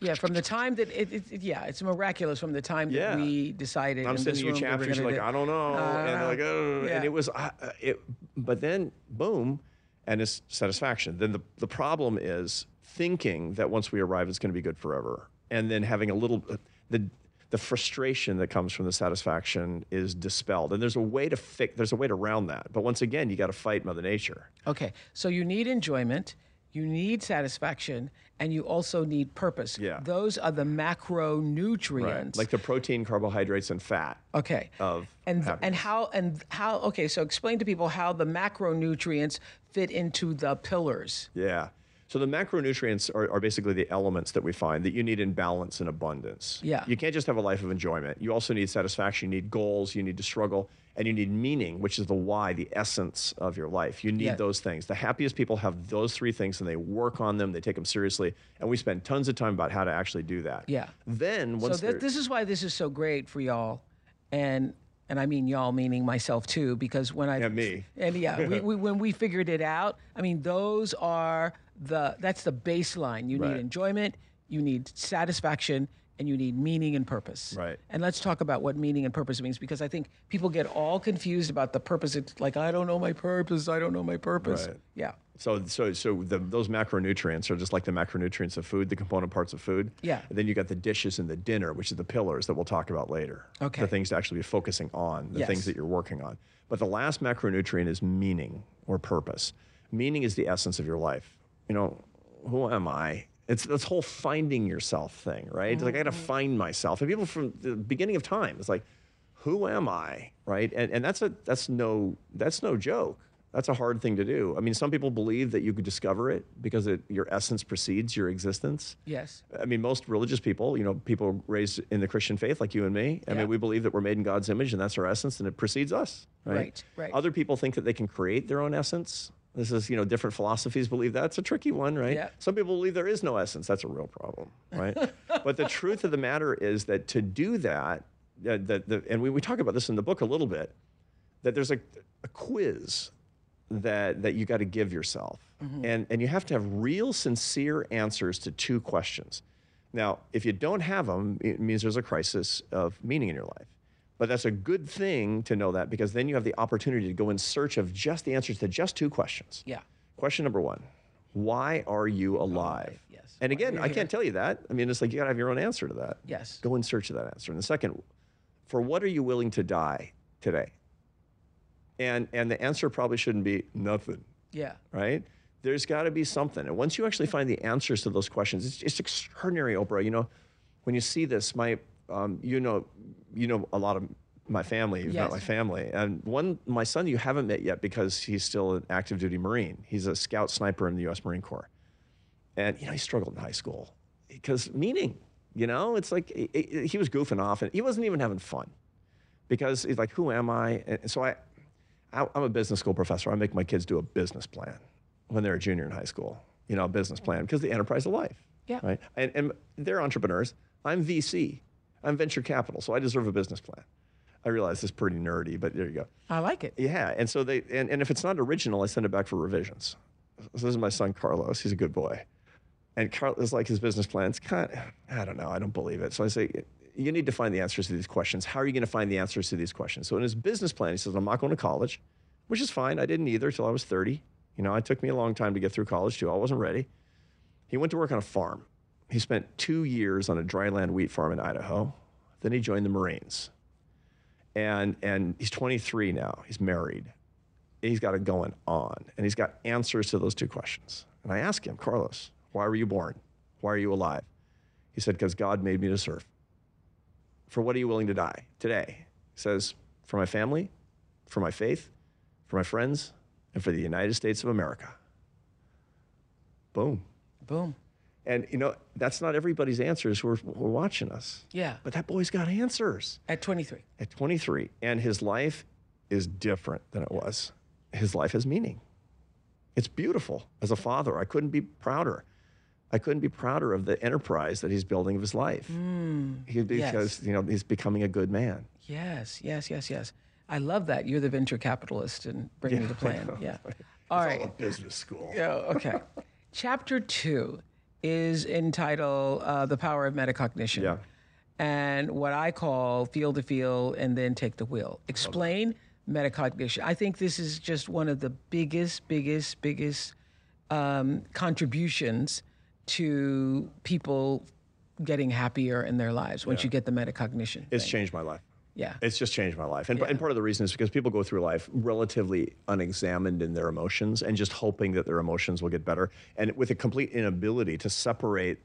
Yeah, from the time that it, it, it- yeah, it's miraculous from the time Yeah. that we decided. I'm in sending you room that we're chapters. You're like, do- I don't know, Uh, and like, oh, yeah. and it was, uh, it. But then, boom, and it's satisfaction. Then the the problem is thinking that once we arrive, it's going to be good forever, and then having a little the the frustration that comes from the satisfaction is dispelled. And there's a way to fix. There's a way to round that. But once again, you got to fight Mother Nature. Okay, so you need enjoyment, you need satisfaction, and you also need purpose. Yeah. Those are the macronutrients. Right. Like the protein, carbohydrates, and fat. okay. of and happiness. and how and how okay, so explain to people how the macronutrients fit into the pillars. Yeah. So the macronutrients are, are basically the elements that we find that you need in balance and abundance. Yeah. You can't just have a life of enjoyment. You also need satisfaction. You need goals. You need to struggle, and you need meaning, which is the why, the essence of your life. You need Yeah. those things. The happiest people have those three things, and they work on them. They take them seriously, and we spend tons of time about how to actually do that. Yeah. Then So once th- this is why this is so great for y'all, and and I mean y'all meaning myself too, because when I And me. and yeah, we, we, when we figured it out, I mean those are the that's the baseline. You Right. need enjoyment, you need satisfaction, and you need meaning and purpose. Right. And let's talk about what meaning and purpose means, because I think people get all confused about the purpose. It's like I don't know my purpose. I don't know my purpose. Right. Yeah. So, so, so the, those macronutrients are just like the macronutrients of food, the component parts of food. Yeah. And then you got the dishes and the dinner, which is the pillars that we'll talk about later. Okay. The things to actually be focusing on, the Yes. things that you're working on. But the last macronutrient is meaning or purpose. Meaning is the essence of your life. You know, who am I? It's this whole finding yourself thing, right? It's like I got to Mm-hmm. find myself. And people from the beginning of time, it's like, who am I, right? And and that's a that's no that's no joke. That's a hard thing to do. I mean, some people believe that you could discover it because it, your essence precedes your existence. Yes. I mean, most religious people, you know, people raised in the Christian faith, like you and me. I Yeah. mean, we believe that we're made in God's image, and that's our essence, and it precedes us. Right. Right, right. Other people think that they can create their own essence. This is, you know, different philosophies believe that. It's a tricky one, right? Yeah. Some people believe there is no essence. That's a real problem, right? but the truth of the matter is that to do that, uh, that the, and we, we talk about this in the book a little bit, that there's a, a quiz that that you got to give yourself, and and you have to have real, sincere answers to two questions. Now, if you don't have them, it means there's a crisis of meaning in your life. But that's a good thing to know that because then you have the opportunity to go in search of just the answers to just two questions. Yeah. Question number one Why are you alive? yes. And again, I can't tell you that. I mean, it's like you got to have your own answer to that. Yes. Go in search of that answer. And the second, for what are you willing to die today? And, and the answer probably shouldn't be nothing Yeah. right? There's got to be something. And once you actually find the answers to those questions, it's, it's extraordinary, Oprah. You know, when you see this, my, um, you know, you know a lot of my family. You've met my family, and one, my son, you haven't met yet because he's still an active duty Marine. He's a scout sniper in the U.S. Marine Corps, and you know he struggled in high school because meaning. You know, it's like he- he he was goofing off, and he wasn't even having fun because he's like, "Who am I?" And so I, I- I'm a business school professor. I make my kids do a business plan when they're a junior in high school. You know, a business plan because the enterprise of life. Yeah. Right. And, and they're entrepreneurs. I'm VC. I'm venture capital, so I deserve a business plan. I realize it's pretty nerdy, but there you go. I like it. Yeah. And so they and, and if it's not original, I send it back for revisions. So this is my son Carlos. He's a good boy. And Carlos like his business plan's kind of, I don't know, I don't believe it. So I say, you need to find the answers to these questions. How are you going to find the answers to these questions? So in his business plan, he says, I'm not going to college, which is fine. I didn't either till I was 30. You know, it took me a long time to get through college too. I wasn't ready. He went to work on a farm. He spent two years on a dryland wheat farm in Idaho. Then he joined the Marines. And, and he's 23 now. He's married. He's got it going on. And he's got answers to those two questions. And I asked him, Carlos, why were you born? Why are you alive? He said, because God made me to serve. For what are you willing to die today? He says, for my family, for my faith, for my friends, and for the United States of America. Boom. Boom. And you know, that's not everybody's answers who are, who are watching us. Yeah. But that boy's got answers At 23. at 23. And his life is different than it was. His life has meaning. It's beautiful. As a father, I couldn't be prouder. I couldn't be prouder of the enterprise that he's building of his life. Mm, He- because, you know, he's becoming a good man. Yes, yes, yes, yes. I love that. You're the venture capitalist and bringing me the plan. Yeah. All right. It's all a business school. Yeah, okay. Chapter two is entitled uh, The Power of Metacognition. Yeah. And what I call feel to feel and then take the wheel. Explain metacognition. I think this is just one of the biggest, biggest, biggest um, contributions to people getting happier in their lives once you get the metacognition. It's thing. changed my life. Yeah. It's just changed my life. And, Yeah. and part of the reason is because people go through life relatively unexamined in their emotions and just hoping that their emotions will get better and with a complete inability to separate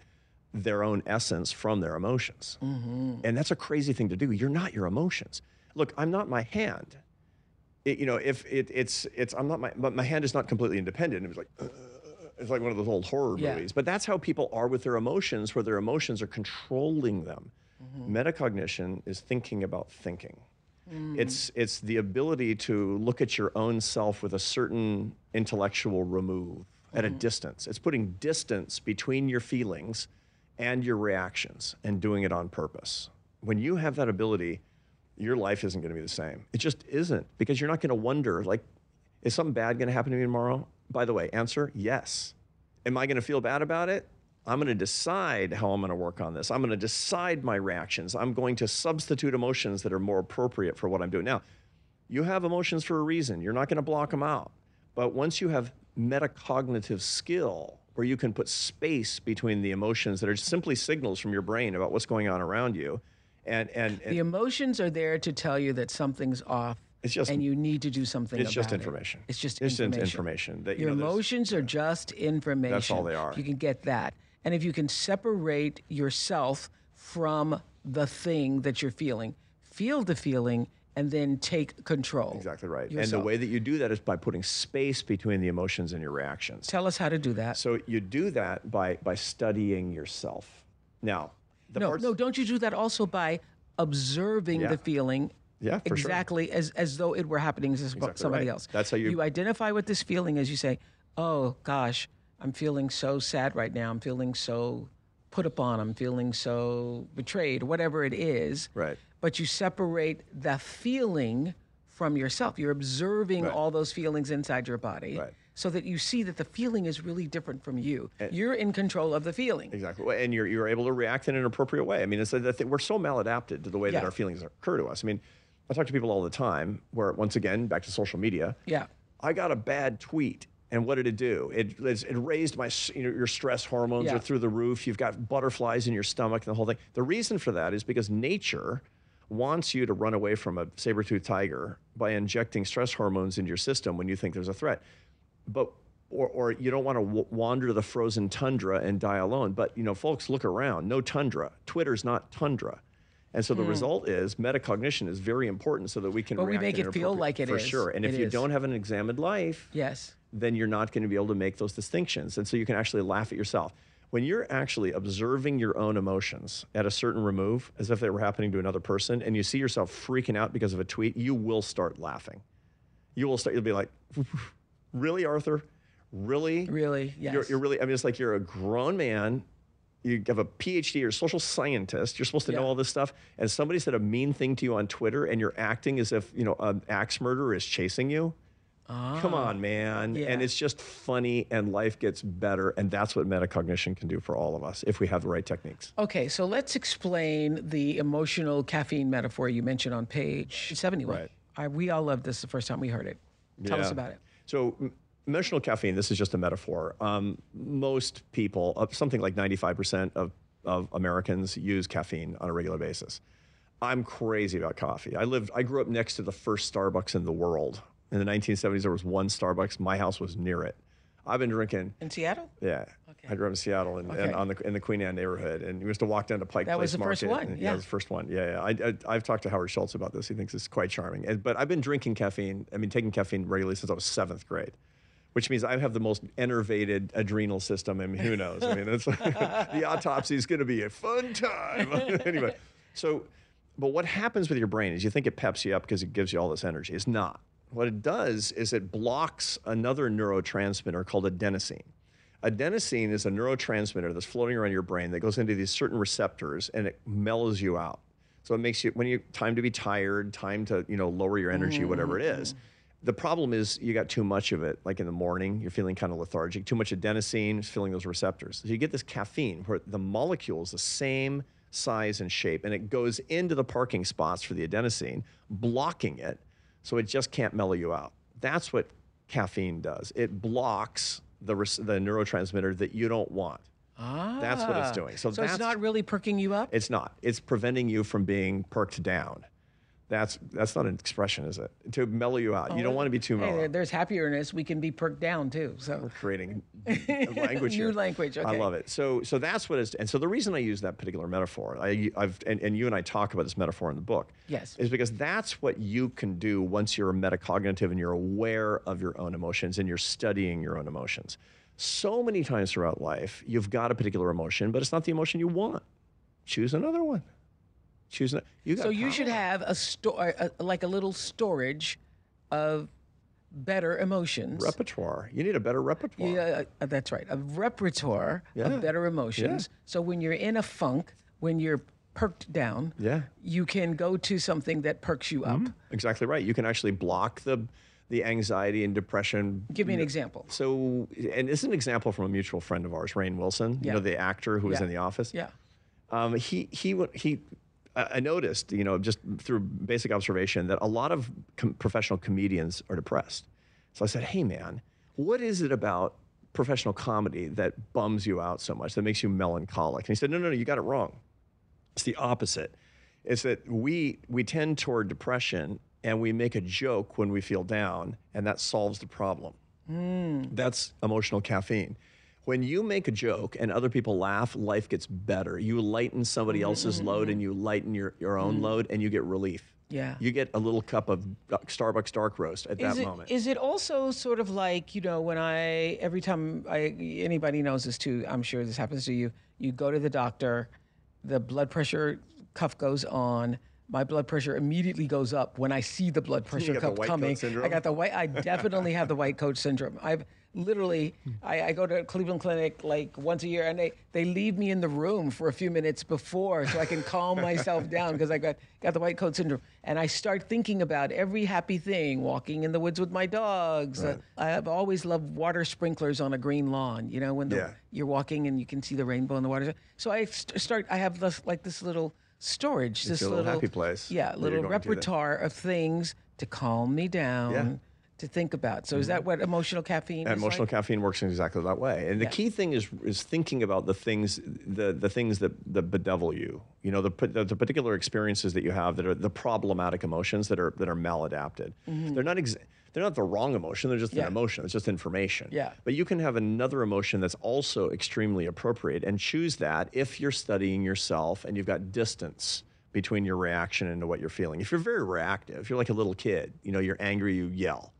their own essence from their emotions. And that's a crazy thing to do. You're not your emotions. Look, I'm not my hand. It- you know, if it, it's, it's, I'm not my, but my hand is not completely independent. It was like, uh, it's like one of those old horror Yeah. movies. But that's how people are with their emotions, where their emotions are controlling them. Mm-hmm. Metacognition is thinking about thinking. Mm-hmm. It's it's the ability to look at your own self with a certain intellectual remove at a mm-hmm. distance. It's putting distance between your feelings and your reactions and doing it on purpose. When you have that ability, your life isn't going to be the same. It just isn't because you're not going to wonder like is something bad going to happen to me tomorrow? By the way, answer yes. Am I going to feel bad about it? I'm going to decide how I'm going to work on this. I'm going to decide my reactions. I'm going to substitute emotions that are more appropriate for what I'm doing. Now, you have emotions for a reason. You're not going to block them out. But once you have metacognitive skill where you can put space between the emotions that are simply signals from your brain about what's going on around you. And, and, and The emotions are there to tell you that something's off. It's just- and you need to do something. it's just about it. information. It's just It's information. information that, you Your know, emotions are just information. That's all they are. You can get that, and if you can separate yourself from the thing that you're feeling, feel the feeling, and then take control. Exactly right. And the way that you do that is by putting space between the emotions and your reactions. Tell us how to do that. So you do that by by studying yourself. Now, the no, parts, no, don't you do that also by observing Yeah. the feeling Yeah, for sure. exactly as, as though it were happening to Exactly somebody right. else. That's how you- you identify with this feeling as you say, "Oh gosh, I'm feeling so sad right now. I'm feeling so put upon. I'm feeling so betrayed. Whatever it is." Right. But you separate the feeling from yourself. You're observing Right. all those feelings inside your body. Right. So that you see that the feeling is really different from you. You're in control of the feeling. Exactly. And you're, you're able to react in an appropriate way. I mean, it's that thing, we're so maladapted to the way that our feelings occur to us. I mean, I talk to people all the time where, once again, back to social media. Yeah. I got a bad tweet. And what did it do? It, it it raised my, you know, your stress hormones Yeah. are through the roof. You've got butterflies in your stomach and the whole thing. The reason for that is because nature wants you to run away from a saber-toothed tiger by injecting stress hormones into your system when you think there's a threat but or, or you don't want to w- wander the frozen tundra and die alone. But you know, folks, look around. No tundra. Twitter's not tundra. And so the hmm. result is metacognition is very important so that we can. But we make it feel like it for is. sure. And if you is. don't have an examined life, Yes. Then you're not going to be able to make those distinctions. And so you can actually laugh at yourself. When you're actually observing your own emotions at a certain remove, as if they were happening to another person, and you see yourself freaking out because of a tweet, you will start laughing. You will start, you'll be like, really, Arthur? Really? Really? Yes. You're, you're really, I mean, it's like you're a grown man. You have a PhD, you're a social scientist. You're supposed to know all this stuff. And somebody said a mean thing to you on Twitter, and you're acting as if, you know, an axe murderer is chasing you. Come on, man. Ah. Yeah. And it's just funny, and life gets better. And that's what metacognition can do for all of us if we have the right techniques. Okay, so let's explain the emotional caffeine metaphor you mentioned on page 71. Right. I, we all loved this the first time we heard it. Tell us about it. So, m- emotional caffeine, this is just a metaphor. Um, most people, uh, something like 95% of, of Americans use caffeine on a regular basis. I'm crazy about coffee. I lived, I grew up next to the first Starbucks in the world. In the 1970s, there was one Starbucks. My house was near it. I've been drinking, In Seattle? yeah. I grew up in Seattle and, Okay. and on the in the Queen Anne neighborhood, and we used to walk down to Pike That Place was the first Market. one, and- yeah. it was the first one. Yeah, yeah. I, I, I've talked to Howard Schultz about this. He thinks it's quite charming. And, but I've been drinking caffeine. I mean, taking caffeine regularly since I was seventh grade, which means I have the most enervated adrenal system. I mean, who knows? I mean, it's, the autopsy is going to be a fun time. anyway, so, but what happens with your brain is you think it peps you up because it gives you all this energy. It's not. What it does is it blocks another neurotransmitter called adenosine. Adenosine is a neurotransmitter that's floating around your brain that goes into these certain receptors and it mellows you out. So it makes you when you time to be tired, time to you know lower your energy, mm-hmm. whatever it is. The problem is you got too much of it, like in the morning, you're feeling kind of lethargic. Too much adenosine is filling those receptors. So you get this caffeine where the molecule is the same size and shape, and it goes into the parking spots for the adenosine, blocking it, so it just can't mellow you out. That's what caffeine does. It blocks the, the neurotransmitter that you don't want. Ah. That's what it's doing. So So it's not really perking you up? it's not. It's preventing you from being perked down. That's that's not an expression, is it? To mellow you out. you oh, don't want to be too Hey, mellow. there- there's happierness. We can be perked down too. So We're creating language New here. language, I love it. So so that's what is. and so the reason I use that particular metaphor, I, I've and, and you and I talk about this metaphor in the book. Yes. Is because that's what you can do once you're metacognitive and you're aware of your own emotions and you're studying your own emotions. So many times throughout life, you've got a particular emotion, but it's not the emotion you want. Choose another one. Choose another. You got so you should have a store like a little storage of better emotions. repertoire. You need a better repertoire. Yeah, uh, that's right. A repertoire Yeah. of better emotions. So when you're in a funk, when you're perked down, Yeah. you can go to something that perks you up. Exactly right. You can actually block the the anxiety and depression. Give me an example. So, and this is an example from a mutual friend of ours, Rainn Wilson. You Yeah. know, the actor who was in The Office. Yeah. Um, he he he. I noticed, you know, just through basic observation, that a lot of com- professional comedians are depressed. So I said, "Hey, man, what is it about professional comedy that bums you out so much, that makes you melancholic? And he said, no, no, no, you got it wrong. It's the opposite. It's that we we tend toward depression and we make a joke when we feel down, and that solves the problem. Mm. That's emotional caffeine. When you make a joke and other people laugh, life gets better. You lighten somebody else's load and mm. you lighten your, your own mm. load and you get relief. Yeah. You get a little cup of Starbucks dark roast at Is that it, moment. is it also sort of like you know when I every time I anybody knows this too I'm sure this happens to you you go to the doctor the blood pressure cuff goes on my blood pressure immediately goes up when I see the blood pressure cuff coming? I got the white I definitely have the white coat syndrome I've literally I, I go to Cleveland Clinic like once a year and they they leave me in the room for a few minutes before so I can calm myself down because I got got the white coat syndrome. And I start thinking about every happy thing walking in the woods with my dogs. Uh, I've always loved water sprinklers on a green lawn you know when the, Yeah. you're walking and you can see the rainbow in the water. So I st- start I have this, like this little storage this your little happy place yeah little going to that- repertoire of things to calm me down. Yeah. Mm-hmm. to think about so is that what emotional caffeine is emotional like? caffeine works in exactly that way and the Yeah. key thing is is thinking about the things the the things that that bedevil you you know the, the the particular experiences that you have that are the problematic emotions that are that are maladapted they're not ex- they're not the wrong emotion they're just Mm-hmm. Yeah. an emotion it's just information Yeah. but you can have another emotion that's also extremely appropriate and choose that if you're studying yourself and you've got distance between your reaction and what you're feeling if you're very reactive if you're like a little kid you know you're angry you yell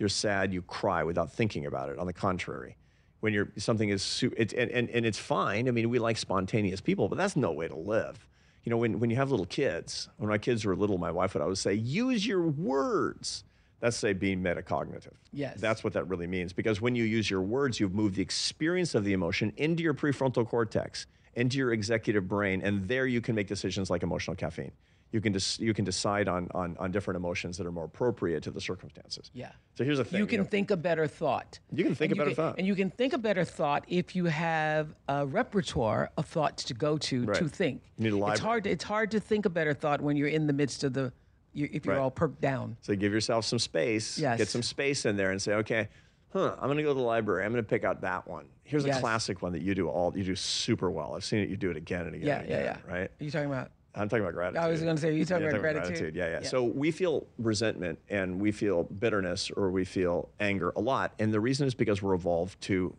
you're sad, you cry without thinking about it. On the contrary, when you're something is su- it's and, and, and it's fine. I mean, we like spontaneous people, but that's no way to live. You know, when, when you have little kids, when my kids were little, my wife would always say, use your words. That's say being metacognitive. Yes. That's what that really means. Because when you use your words, you've moved the experience of the emotion into your prefrontal cortex, into your executive brain, and there you can make decisions like emotional caffeine. You can, dis- you can decide on, on, on different emotions that are more appropriate to the circumstances. Yeah. So here's the thing. you can know, think a better thought. You can think And a better can- thought. And you can think a better thought if you have a repertoire of thoughts to go to to think. You need a It's hard. To, it's hard to think a better thought when you're in the midst of the. You, if you're Right. all perked down. So give yourself some space. Yes. Get some space in there and say, okay, huh, I'm going to go to the library. I'm going to pick out that one. Here's Yes. a classic one that you do all you do super well. I've seen it. You do it again and again. Yeah, and yeah, yeah. Right. Are you talking about? I'm talking about gratitude. I was gonna say, you talking about talking gratitude? Yeah, yeah, Yeah. So we feel resentment and we feel bitterness or we feel anger a lot, and the reason is because we're evolved to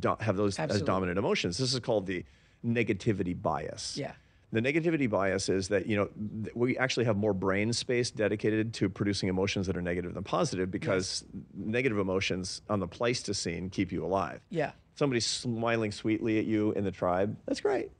do- have those as dominant emotions. This is called the negativity bias. Yeah. The negativity bias is that you know th- we actually have more brain space dedicated to producing emotions that are negative than positive because negative emotions on the Pleistocene keep you alive. Yeah. Somebody smiling sweetly at you in the tribe, that's great.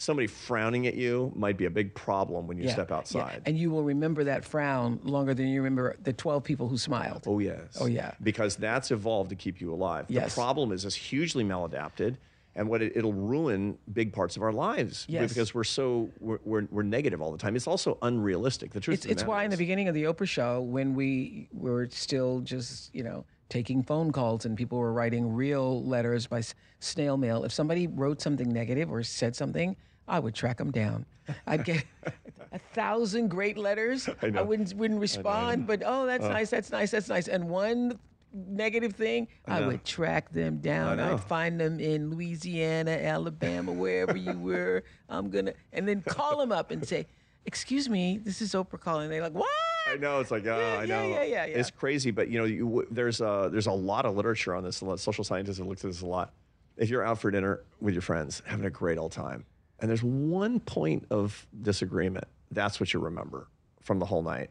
Somebody frowning at you might be a big problem when you Yeah. step yeah. outside. And you will remember that frown longer than you remember the 12 people who smiled. Oh yes. Oh, yeah. Because that's evolved to keep you alive. Yes. The problem is it's hugely maladapted, and what it, it'll ruin big parts of our lives Yes. because we're so we're, we're, we're negative all the time. It's also unrealistic. The truth. It's, the it's why in the beginning of the Oprah show, when we were still just, you know, taking phone calls and people were writing real letters by s- snail mail, if somebody wrote something negative or said something, I would track them down. I'd get a thousand great letters. I, know. wouldn't wouldn't respond, but oh, that's oh. nice, that's nice, that's nice. And one negative thing, I, know. would track them down. I'd find them in Louisiana, Alabama, wherever you were. I'm gonna and then call them up and say, "Excuse me, this is Oprah calling." They're like, "What?" I know it's like oh, Yeah, ah, I know yeah, yeah, yeah. it's crazy, but you know you, there's a there's a lot of literature on this. A lot of social scientists have looked at this a lot. If you're out for dinner with your friends, having a great old time, and there's one point of disagreement, that's what you remember from the whole night.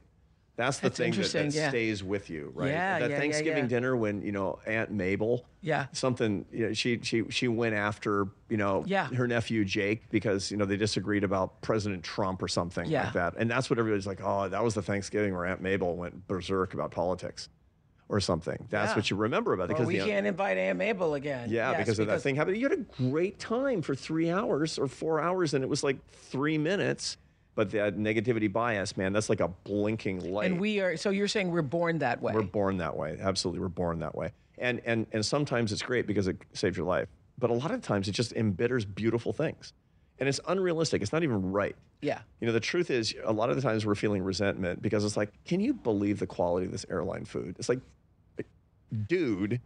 That's the That's thing that, that yeah. stays with you, right? Yeah, that yeah, Thanksgiving yeah. dinner when you know Aunt Mabel, Yeah. something you know, she she she went after you know Yeah. her nephew Jake because you know they disagreed about President Trump or something like that, and that's what everybody's like. Oh, that was the Thanksgiving where Aunt Mabel went berserk about politics, or something. That's Yeah. what you remember about it because we the, can't invite Aunt Mabel again. yeah, Yes, because of that thing happened. You had a great time for three hours or four hours, and it was like three minutes. But that negativity bias, man, that's like a blinking light. And we are. So you're saying we're born that way. We're born that way. Absolutely, we're born that way. And and and sometimes it's great because it saves your life. But a lot of times it just embitters beautiful things. And it's unrealistic. It's not even right. yeah. You know, the truth is a lot of the times we're feeling resentment because it's like, can you believe the quality of this airline food? It's like, dude,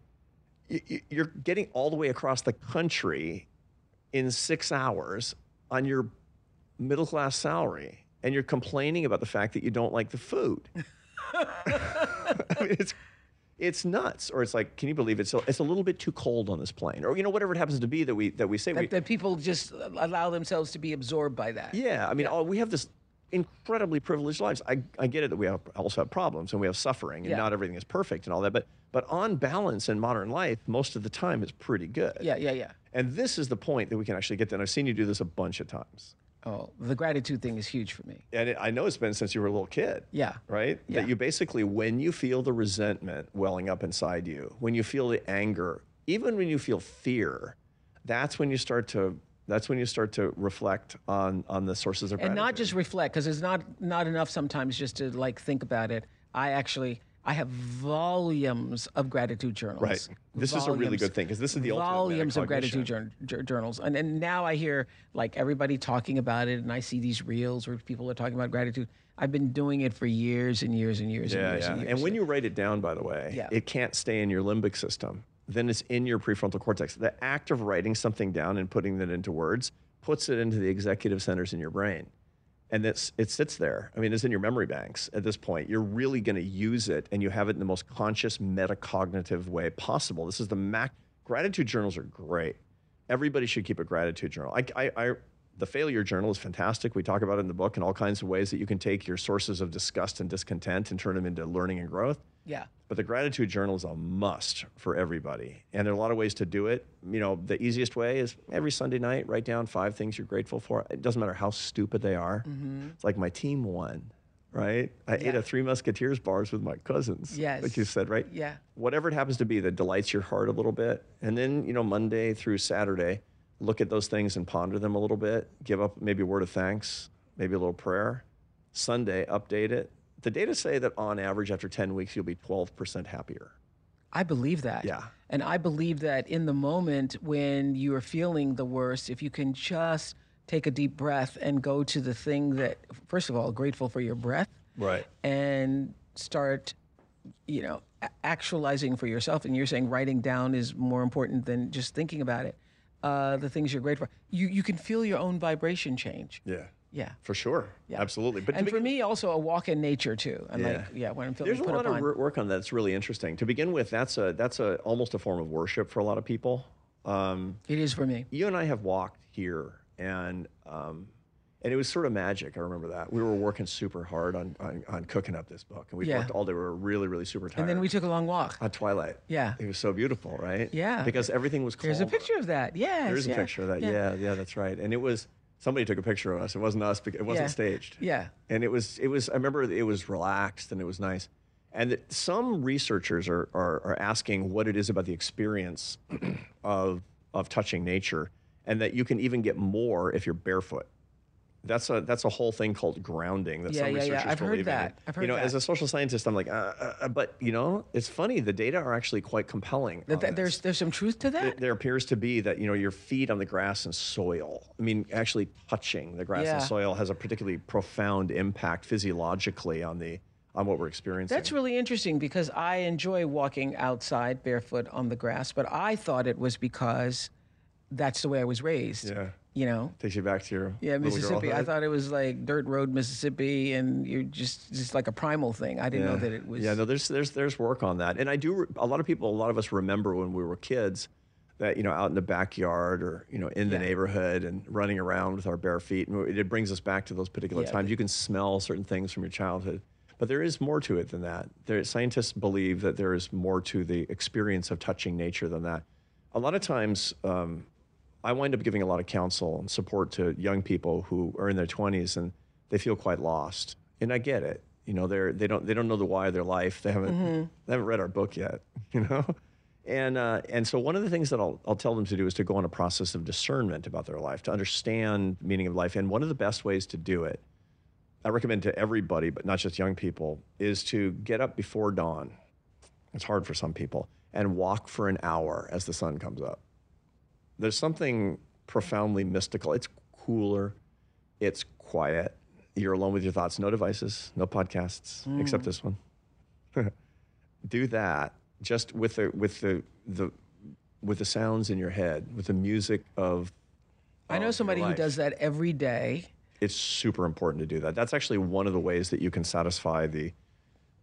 you're getting all the way across the country in six hours on your middle class salary, and you're complaining about the fact that you don't like the food. I mean, it's it's nuts. Or it's like, can you believe it's a, it's a little bit too cold on this plane, or you know whatever it happens to be that we that we say. we, That, that people just allow themselves to be absorbed by that. yeah, I mean, all, oh, we have this incredibly privileged lives. I, I get it that we have, also have problems and we have suffering, and Yeah. not everything is perfect and all that. But but on balance in modern life, most of the time is pretty good. Yeah, yeah, yeah. And this is the point that we can actually get to. And I've seen you do this a bunch of times. Oh, the gratitude thing is huge for me. And it, I know it's been since you were a little kid. Yeah. Right? Yeah. That you basically, when you feel the resentment welling up inside you, when you feel the anger, even when you feel fear, that's when you start to. That's when you start to reflect on on the sources of and gratitude. not just reflect because it's not not enough sometimes just to like think about it i actually i have volumes of gratitude journals Right. This is a really good thing because this is the ultimate volumes of gratitude jour- jour- journals and, and now i hear like everybody talking about it and i see these reels where people are talking about gratitude i've been doing it for years and years and years Yeah, and years yeah. and And, when you write it down, by the way, Yeah. it can't stay in your limbic system. Then it's in your prefrontal cortex. The act of writing something down and putting that into words puts it into the executive centers in your brain. And it's, it sits there. I mean, it's in your memory banks at this point. You're really going to use it and you have it in the most conscious, metacognitive way possible. This is the Mac. Gratitude journals are great. Everybody should keep a gratitude journal. I, I, I, the failure journal is fantastic. We talk about it in the book in all kinds of ways that you can take your sources of disgust and discontent and turn them into learning and growth. yeah But the gratitude journal is a must for everybody. And there are a lot of ways to do it. You know, the easiest way is every Sunday night, write down five things you're grateful for. It doesn't matter how stupid they are. Mm-hmm. It's like my team won, right? I ate a Three Musketeers bars with my cousins. Yes. Like you said, right? Yeah. Whatever it happens to be that delights your heart a little bit. And then, you know, Monday through Saturday, look at those things and ponder them a little bit. Give up maybe a word of thanks, maybe a little prayer. Sunday, update it. The data say that on average, after 10 weeks, you'll be 12% happier. I believe that. Yeah. And I believe that in the moment when you are feeling the worst, if you can just take a deep breath and go to the thing that, first of all, grateful for your breath Right. and start, you know, actualizing for yourself. And you're saying writing down is more important than just thinking about it. Uh, the things you're grateful for. You, you can feel your own vibration change. Yeah. Yeah. For sure. Yeah. Absolutely. But and for begin- me, also a walk in nature too. And like, yeah, when I'm feeling There's a lot of wor- work on that. It's really interesting. To begin with, that's a that's a almost a form of worship for a lot of people. Um, it is for me. you and I have walked here, and um, and it was sort of magic. I remember that we were working super hard on on, on cooking up this book, and we Yeah. worked all day. We were really really super tired. And then we took a long walk. on Twilight. Yeah. it was so beautiful, right? Yeah. because everything was. Cool. There's a picture of that. Yes. There is a picture of that. Yeah. yeah, that's right. And it was somebody took a picture of us. It wasn't us. It wasn't Yeah. staged. Yeah. And it was. It was. I remember it was relaxed and it was nice. And that some researchers are, are are asking what it is about the experience of of touching nature, and that you can even get more if you're barefoot. That's a that's a whole thing called grounding. That Yeah, some yeah, yeah. researchers I've heard believe in. that. I've heard you know, as a social scientist, I'm like, uh, uh, uh, but you know, it's funny. The data are actually quite compelling. That, that this there's there's some truth to that. th- there appears to be that you know your feet on the grass and soil. I mean, actually touching the grass and soil has a particularly profound impact physiologically on the on what we're experiencing. That's really interesting because I enjoy walking outside barefoot on the grass, but I thought it was because that's the way I was raised. yeah. You know. Takes you back to your Yeah, Mississippi. I thought it was like dirt road Mississippi, and you're just just like a primal thing. I didn't know that it was. Yeah, no, there's there's there's work on that, and I do. A lot of people, a lot of us remember when we were kids, that you know, out in the backyard or you know, in the Yeah. neighborhood and running around with our bare feet, and it brings us back to those particular Yeah, times. You can smell certain things from your childhood, but there is more to it than that. There, scientists believe that there is more to the experience of touching nature than that. A lot of times. Um, I wind up giving a lot of counsel and support to young people who are in their 20s and they feel quite lost. And I get it. You know, they're they don't they don't know the why of their life. They haven't they haven't read our book yet. You know, and uh, and so one of the things that I'll I'll tell them to do is to go on a process of discernment about their life to understand meaning of life. And one of the best ways to do it, I recommend to everybody, but not just young people, is to get up before dawn. It's hard for some people and walk for an hour as the sun comes up there's something profoundly mystical. It's cooler, it's quiet. You're alone with your thoughts, no devices, no podcasts, hmm. except this one. Do that just with the with the the with the sounds in your head, with the music of. I know somebody who does that every day. It's super important to do that. That's actually one of the ways that you can satisfy the,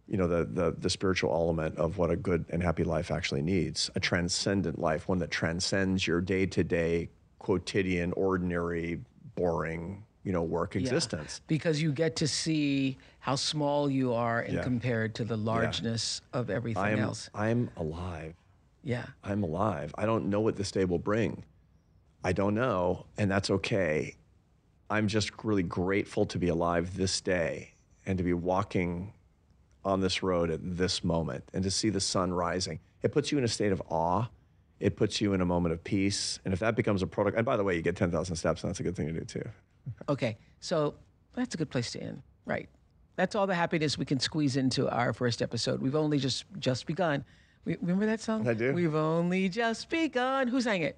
you know, the the the spiritual element of what a good and happy life actually needs. A transcendent life, one that transcends your day to day, quotidian, ordinary, boring, you know, work Yeah. existence. Because you get to see how small you are and Yeah. compared to the largeness of everything I'm else. I'm alive. Yeah. I'm alive. I don't know what this day will bring. I don't know, and that's okay. I'm just really grateful to be alive this day and to be walking on this road at this moment and to see the sun rising. It puts you in a state of awe. It puts you in a moment of peace. And if that becomes a product, and by the way, you get 10,000 steps, and that's a good thing to do too. Okay, so that's a good place to end. Right. That's all the happiness we can squeeze into our first episode. We've only just just begun. We, remember that song? I do. We've only just begun. Who sang it?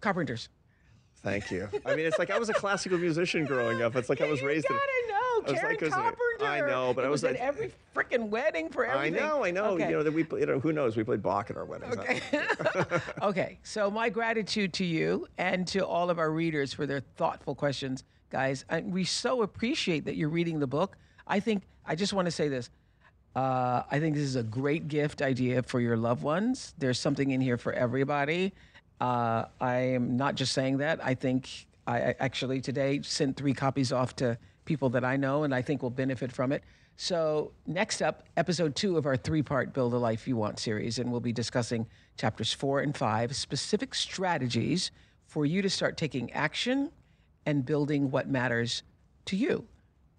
Carpenters. Thank you. I mean, it's like I was a classical musician growing up. It's like I was raised in. God, I know. I Karen like? Carpenter. I know, but It I was at like- every freaking wedding for I everything. know, I know. Okay. You know that we, you know, who knows? We played Bach at our weddings. Okay. okay. So my gratitude to you and to all of our readers for their thoughtful questions, guys. I, we so appreciate that you're reading the book. I think I just want to say this. Uh, I think this is a great gift idea for your loved ones. There's something in here for everybody. Uh, I am not just saying that. I think I I actually today sent three copies off to people that I know and I think will benefit from it. So, next up, episode two of our three part Build a Life You Want series, and we'll be discussing chapters four and five specific strategies for you to start taking action and building what matters to you.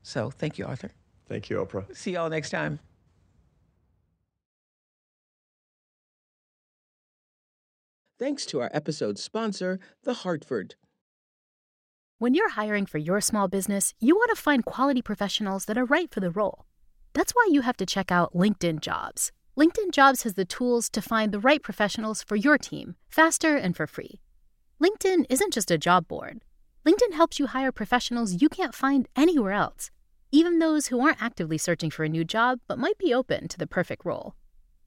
So, thank you, Arthur. Thank you, Oprah. See y'all next time. Thanks to our episode sponsor, The Hartford. When you're hiring for your small business, you want to find quality professionals that are right for the role. That's why you have to check out LinkedIn Jobs. LinkedIn Jobs has the tools to find the right professionals for your team faster and for free. LinkedIn isn't just a job board. LinkedIn helps you hire professionals you can't find anywhere else, even those who aren't actively searching for a new job but might be open to the perfect role.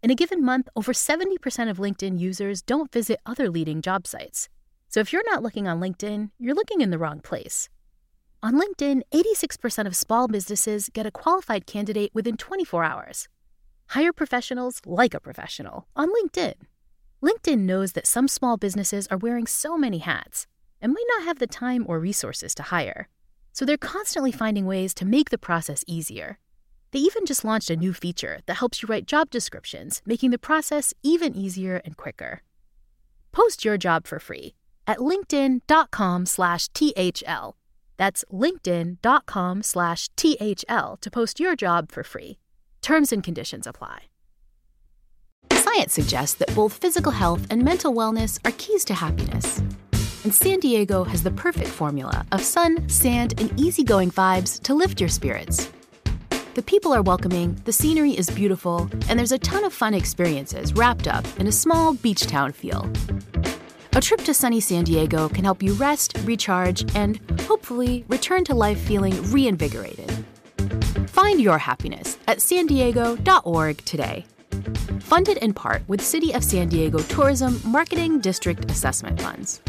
In a given month, over 70% of LinkedIn users don't visit other leading job sites. So if you're not looking on LinkedIn, you're looking in the wrong place. On LinkedIn, 86% of small businesses get a qualified candidate within 24 hours. Hire professionals like a professional on LinkedIn. LinkedIn knows that some small businesses are wearing so many hats and might not have the time or resources to hire. So they're constantly finding ways to make the process easier. They even just launched a new feature that helps you write job descriptions, making the process even easier and quicker. Post your job for free at linkedin.com slash THL. That's linkedin.com slash THL to post your job for free. Terms and conditions apply. Science suggests that both physical health and mental wellness are keys to happiness. And San Diego has the perfect formula of sun, sand, and easygoing vibes to lift your spirits. The people are welcoming, the scenery is beautiful, and there's a ton of fun experiences wrapped up in a small beach town feel. A trip to sunny San Diego can help you rest, recharge, and hopefully return to life feeling reinvigorated. Find your happiness at san diego.org today. Funded in part with City of San Diego Tourism Marketing District Assessment Funds.